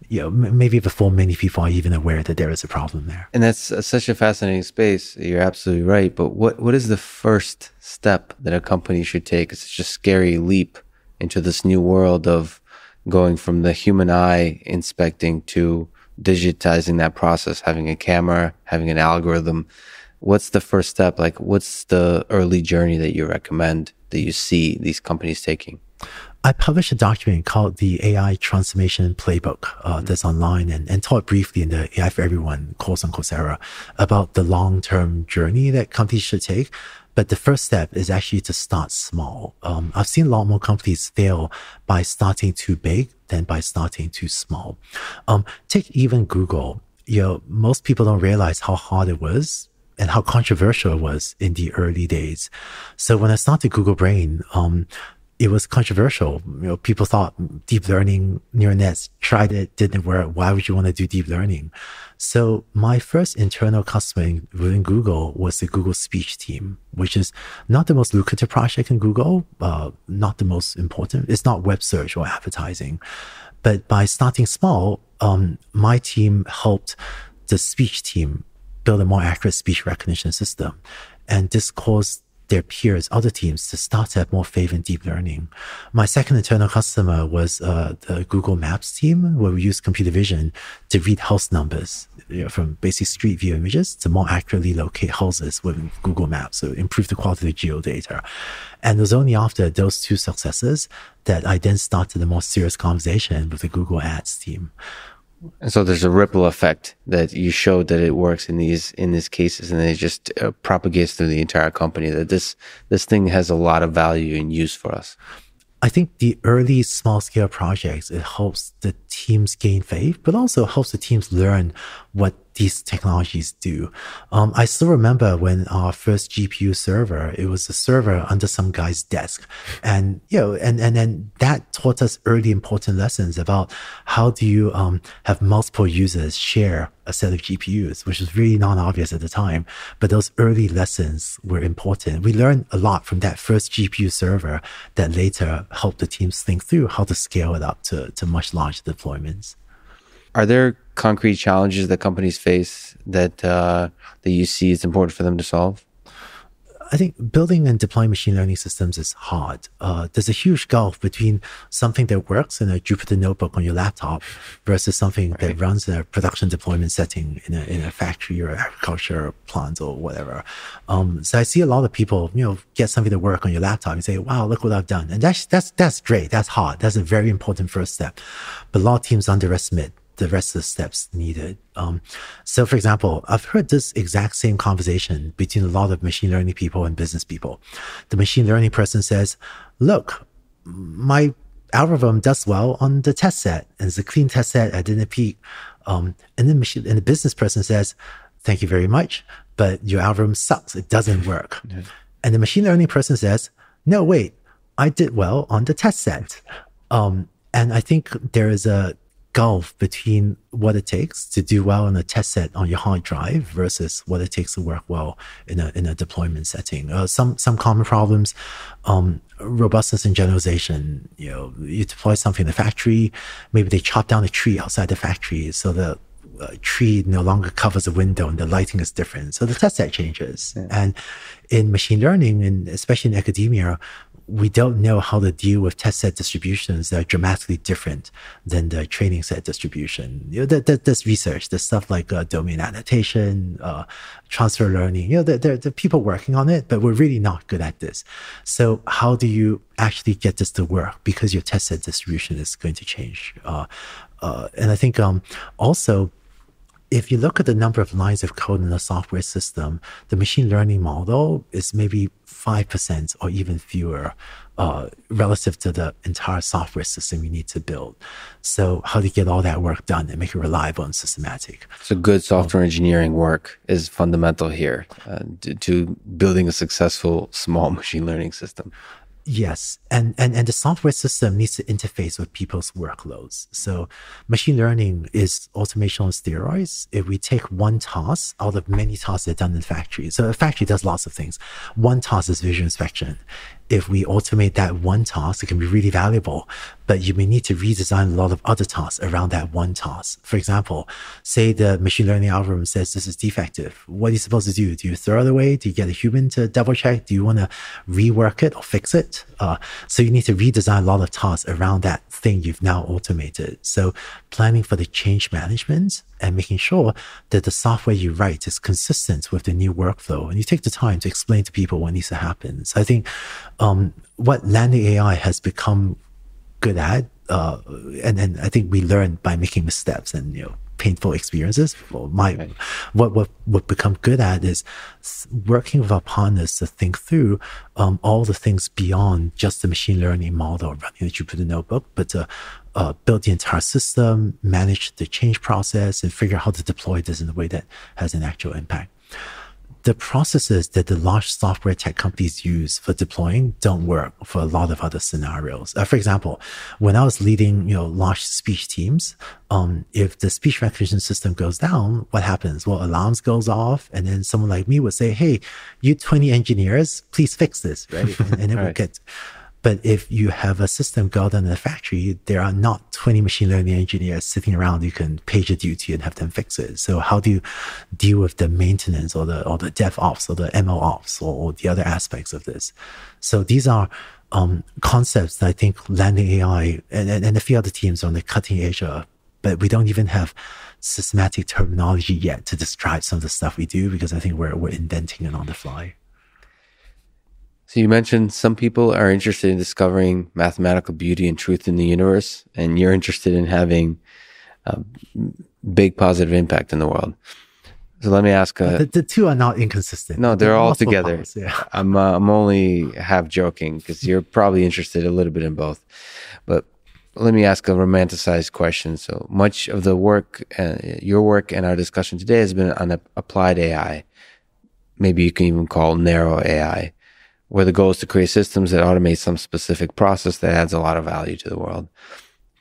you know, m- maybe before many people are even aware that there is a problem there. And that's uh, such a fascinating space. You're absolutely right. But what, what is the first step that a company should take? It's such a scary leap into this new world of going from the human eye inspecting to digitizing that process, having a camera, having an algorithm. What's the first step? Like, what's the early journey that you recommend that you see these companies taking? I published a document called the AI Transformation Playbook uh, that's online and, and taught briefly in the AI for Everyone course on Coursera about the long term journey that companies should take. But the first step is actually to start small. Um, I've seen a lot more companies fail by starting too big than by starting too small. Um, take even Google. You know, most people don't realize how hard it was and how controversial it was in the early days. So when I started Google Brain, um, it was controversial. You know, people thought deep learning neural nets tried it, didn't work. Why would you want to do deep learning? So my first internal customer within Google was the Google Speech team, which is not the most lucrative project in Google, uh, not the most important. It's not web search or advertising, but by starting small, um, my team helped the speech team build a more accurate speech recognition system, and this caused their peers, other teams, to start to have more faith in deep learning. My second internal customer was uh, the Google Maps team, where we use computer vision to read house numbers you know, from basic street view images to more accurately locate houses within Google Maps, so improve the quality of the geodata. And it was only after those two successes that I then started a more serious conversation with the Google Ads team. And so there's a ripple effect that you showed that it works in these in these cases, and it just uh, propagates through the entire company. That this this thing has a lot of value and use for us. I think the early small scale projects it helps the teams gain faith, but also helps the teams learn what these technologies do. Um, I still remember when our first GPU server, it was a server under some guy's desk. And, you know, and, and then that taught us early important lessons about how do you, um, have multiple users share a set of GPUs, which was really non-obvious at the time. But those early lessons were important. We learned a lot from that first GPU server that later helped the teams think through how to scale it up to, to much larger deployments. Are there concrete challenges that companies face that uh, that you see it's important for them to solve? I think building and deploying machine learning systems is hard. Uh, there's a huge gulf between something that works in a Jupyter notebook on your laptop versus something right. that runs in a production deployment setting in a, in a factory or agriculture plant or whatever. Um, so I see a lot of people, you know, get something to work on your laptop and say, wow, look what I've done. And that's, that's, that's great. That's hard. That's a very important first step. But a lot of teams underestimate the rest of the steps needed. Um, so, for example, I've heard this exact same conversation between a lot of machine learning people and business people. The machine learning person says, look, my algorithm does well on the test set and it's a clean test set. I didn't peek. Um, and then machine, and the business person says, thank you very much, but your algorithm sucks. It doesn't work. Yeah. And the machine learning person says, no, wait, I did well on the test set. Um, and I think there is a gulf between what it takes to do well in a test set on your hard drive versus what it takes to work well in a in a deployment setting. Uh, some some common problems, um, robustness and generalization. You know, you deploy something in the factory, maybe they chop down a tree outside the factory, so the a tree no longer covers a window and the lighting is different. So the test set changes. Yeah. And in machine learning, and especially in academia, we don't know how to deal with test set distributions that are dramatically different than the training set distribution. You know, that, that there's research, there's stuff like uh, domain adaptation, uh, transfer learning. You know, there, there, there, are people working on it, but we're really not good at this. So how do you actually get this to work? Because your test set distribution is going to change. Uh, uh and I think um, also if you look at the number of lines of code in a software system, the machine learning model is maybe 5% or even fewer uh, relative to the entire software system you need to build. So, how do you get all that work done and make it reliable and systematic? So, good software engineering work is fundamental here uh, to, to building a successful small machine learning system. Yes, and, and and the software system needs to interface with people's workloads. So machine learning is automation on steroids. If we take one task out of many tasks that are done in the factory, so a factory does lots of things. One task is visual inspection if we automate that one task, it can be really valuable, but you may need to redesign a lot of other tasks around that one task. For example, say the machine learning algorithm says this is defective. What are you supposed to do? Do you throw it away? Do you get a human to double check? Do you want to rework it or fix it? Uh, so you need to redesign a lot of tasks around that thing you've now automated. So planning for the change management and making sure that the software you write is consistent with the new workflow. And you take the time to explain to people what needs to happen. So I think um, what landing AI has become good at, uh, and then I think we learn by making missteps and you know painful experiences. Well, my right. what what what become good at is working with our partners to think through um, all the things beyond just the machine learning model running the Jupyter notebook, but to uh, build the entire system, manage the change process, and figure out how to deploy this in a way that has an actual impact the processes that the large software tech companies use for deploying don't work for a lot of other scenarios. Uh, for example, when I was leading, you know, large speech teams, um, if the speech recognition system goes down, what happens? Well, alarms goes off, and then someone like me would say, "Hey, you 20 engineers, please fix this," right? And, and it would get but if you have a system down in a factory, there are not 20 machine learning engineers sitting around you can page a duty and have them fix it. So how do you deal with the maintenance or the or the DevOps or the ML ops or, or the other aspects of this? So these are um, concepts that I think landing AI and, and, and a few other teams are on the cutting edge but we don't even have systematic terminology yet to describe some of the stuff we do because I think we're, we're inventing it on the fly. So you mentioned some people are interested in discovering mathematical beauty and truth in the universe, and you're interested in having a big positive impact in the world. So let me ask. Uh, the, the, two are not inconsistent. No, they're, they're all together. Powers, yeah. I'm uh, I'm only half joking because you're probably interested a little bit in both. But let me ask a romanticized question. So much of the work, uh, your work, and our discussion today has been on applied AI. Maybe you can even call narrow AI where the goal is to create systems that automate some specific process that adds a lot of value to the world.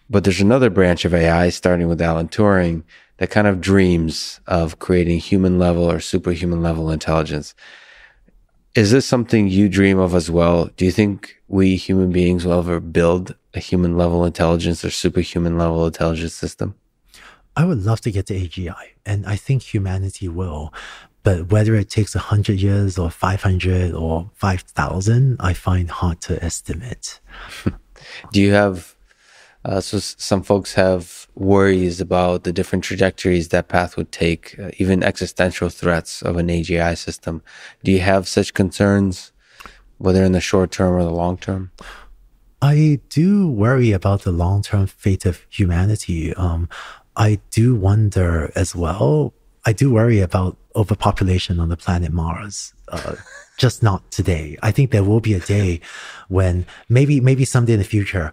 But there's another branch of AI, starting with Alan Turing, that kind of dreams of creating human level or superhuman level intelligence. Is this something you dream of as well? Do you think we human beings will ever build a human level intelligence or superhuman level intelligence system? I would love to get to AGI, and I think humanity will. But whether it takes 100 years or 500 or 5,000, I find hard to estimate. Do you have, uh, so some folks have worries about the different trajectories that path would take, uh, even existential threats of an AGI system. Do you have such concerns, whether in the short term or the long term? I do worry about the long term fate of humanity. Um, I do wonder as well. I do worry about overpopulation on the planet Mars. Uh, just not today. I think there will be a day when maybe maybe someday in the future,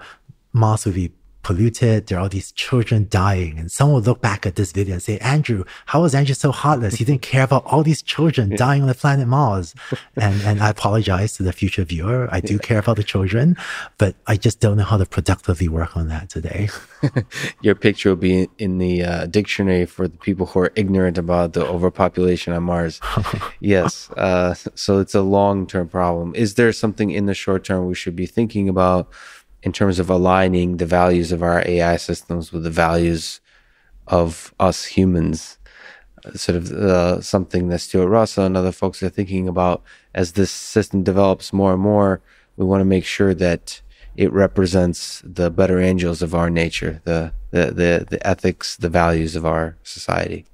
Mars will be polluted. There are all these children dying. And someone will look back at this video and say, Andrew, how was Andrew so heartless? He didn't care about all these children dying on the planet Mars. And, and I apologize to the future viewer. I do care about the children, but I just don't know how to productively work on that today. Your picture will be in the uh, dictionary for the people who are ignorant about the overpopulation on Mars. yes. Uh, so it's a long term problem. Is there something in the short term we should be thinking about? In terms of aligning the values of our AI systems with the values of us humans. Sort of uh, something that Stuart Russell and other folks are thinking about as this system develops more and more. We want to make sure that it represents the better angels of our nature, the the the, the ethics, the values of our society.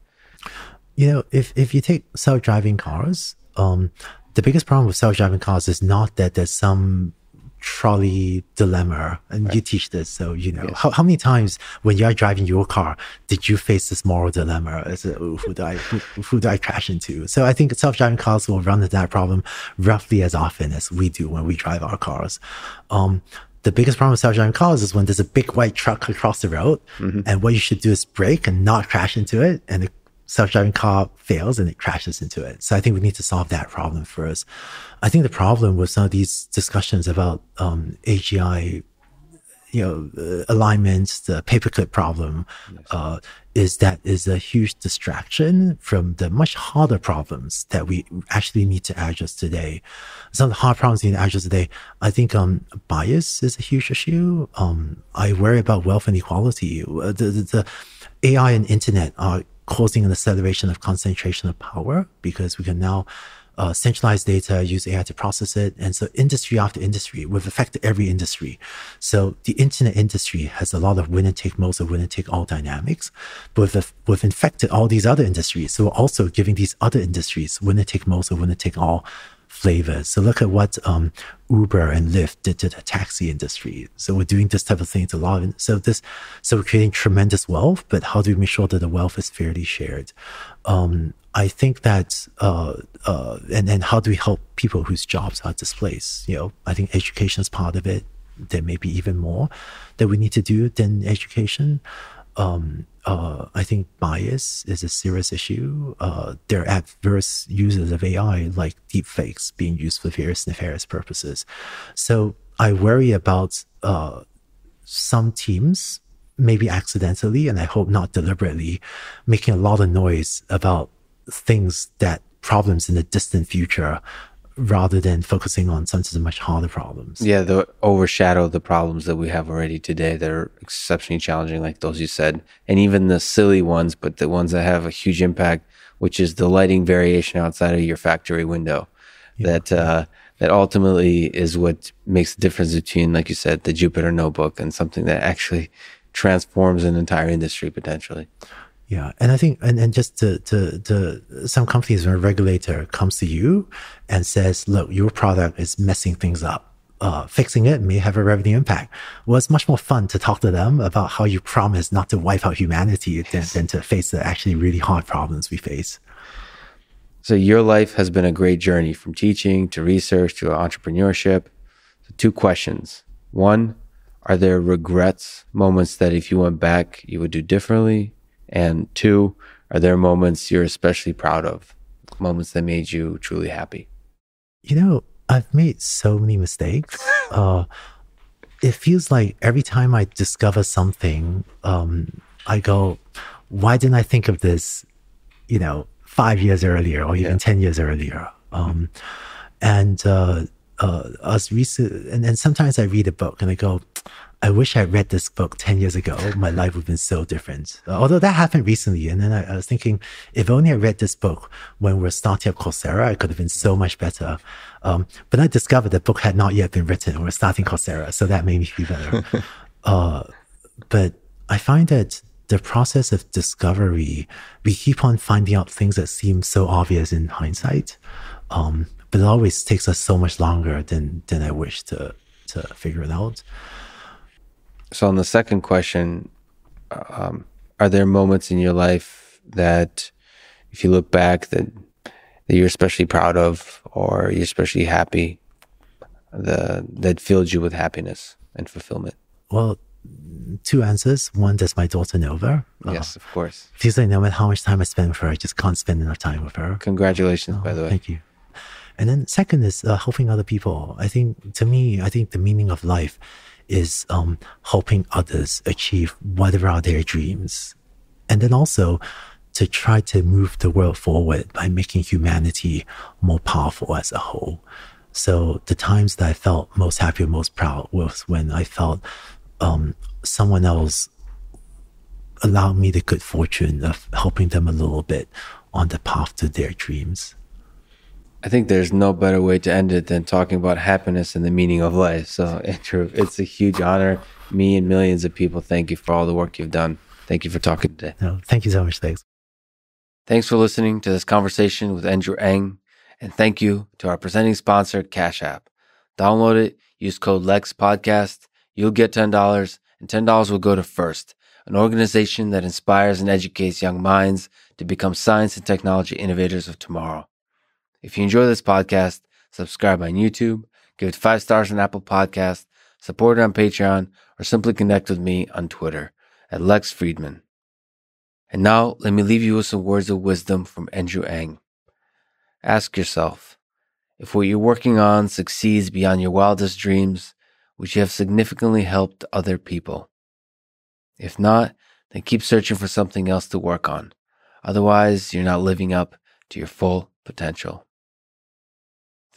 You know, if if you take self driving cars, um, the biggest problem with self driving cars is not that there's some trolley dilemma and right. you teach this so you know yes. how, how many times when you're driving your car did you face this moral dilemma as a, who do i who, who do i crash into so i think self-driving cars will run into that problem roughly as often as we do when we drive our cars um, the biggest problem with self-driving cars is when there's a big white truck across the road mm-hmm. and what you should do is brake and not crash into it and the self-driving car fails and it crashes into it. So I think we need to solve that problem first. I think the problem with some of these discussions about um, AGI, you know, uh, alignments, the paperclip problem, yes. uh, is that is a huge distraction from the much harder problems that we actually need to address today. Some of the hard problems we need to address today, I think um, bias is a huge issue. Um, I worry about wealth inequality. Uh, the, the, the AI and internet are causing an acceleration of concentration of power because we can now uh, centralize data, use AI to process it. And so industry after industry, we've affected every industry. So the internet industry has a lot of winner take most or winner take all dynamics, but we've, we've infected all these other industries. So we're also giving these other industries winner take most or winner take all flavors. So look at what um, Uber and Lyft did to the taxi industry. So we're doing this type of thing a lot of, so this, so we're creating tremendous wealth, but how do we make sure that the wealth is fairly shared? Um, I think that, uh, uh, and then how do we help people whose jobs are displaced? You know, I think education is part of it. There may be even more that we need to do than education. Um, uh, I think bias is a serious issue. Uh, there are adverse uses of AI like deepfakes being used for various nefarious purposes. So I worry about uh, some teams, maybe accidentally, and I hope not deliberately, making a lot of noise about things that problems in the distant future rather than focusing on some of the much harder problems. Yeah, they overshadow the problems that we have already today that are exceptionally challenging, like those you said, and even the silly ones, but the ones that have a huge impact, which is the lighting variation outside of your factory window. Yeah. That uh, that ultimately is what makes the difference between, like you said, the Jupyter notebook and something that actually transforms an entire industry potentially. Yeah. And I think, and, and just to, to, to some companies, when a regulator comes to you and says, look, your product is messing things up. Uh, fixing it may have a revenue impact. Well, it's much more fun to talk to them about how you promise not to wipe out humanity than, than to face the actually really hard problems we face. So your life has been a great journey from teaching to research to entrepreneurship. So two questions. One, are there regrets, moments that if you went back, you would do differently? And two, are there moments you're especially proud of? Moments that made you truly happy? You know, I've made so many mistakes. Uh, it feels like every time I discover something, um, I go, why didn't I think of this, you know, five years earlier or even yeah. 10 years earlier? Um, and, uh, uh, as recent, and, and sometimes I read a book and I go, I wish I read this book 10 years ago. My life would have been so different. Although that happened recently. And then I, I, was thinking, if only I read this book when we we're starting up Coursera, I could have been so much better. Um, but I discovered the book had not yet been written. when We're starting Coursera. So that made me feel better. uh, but I find that the process of discovery, we keep on finding out things that seem so obvious in hindsight. Um, but it always takes us so much longer than, than I wish to, to figure it out. So, on the second question, um, are there moments in your life that, if you look back, that that you're especially proud of, or you're especially happy, the that filled you with happiness and fulfillment? Well, two answers. One, does my daughter Nova? Yes, uh, of course. Feels like no matter how much time I spend with her, I just can't spend enough time with her. Congratulations, oh, by the way. Thank you. And then second is uh, helping other people. I think to me, I think the meaning of life is um, helping others achieve whatever are their dreams. And then also to try to move the world forward by making humanity more powerful as a whole. So the times that I felt most happy and most proud was when I felt um, someone else allowed me the good fortune of helping them a little bit on the path to their dreams. I think there's no better way to end it than talking about happiness and the meaning of life. So, Andrew, it's a huge honor. Me and millions of people thank you for all the work you've done. Thank you for talking today. No, thank you so much, Lex. Thanks for listening to this conversation with Andrew Ng. And thank you to our presenting sponsor, Cash App. Download it, use code LEX Podcast. You'll get $10, and $10 will go to First, an organization that inspires and educates young minds to become science and technology innovators of tomorrow. If you enjoy this podcast, subscribe on YouTube, give it five stars on Apple Podcast, support it on Patreon, or simply connect with me on Twitter at Lex Fridman. And now let me leave you with some words of wisdom from Andrew Ng. Ask yourself, if what you're working on succeeds beyond your wildest dreams, would you have significantly helped other people? If not, then keep searching for something else to work on. Otherwise, you're not living up to your full potential.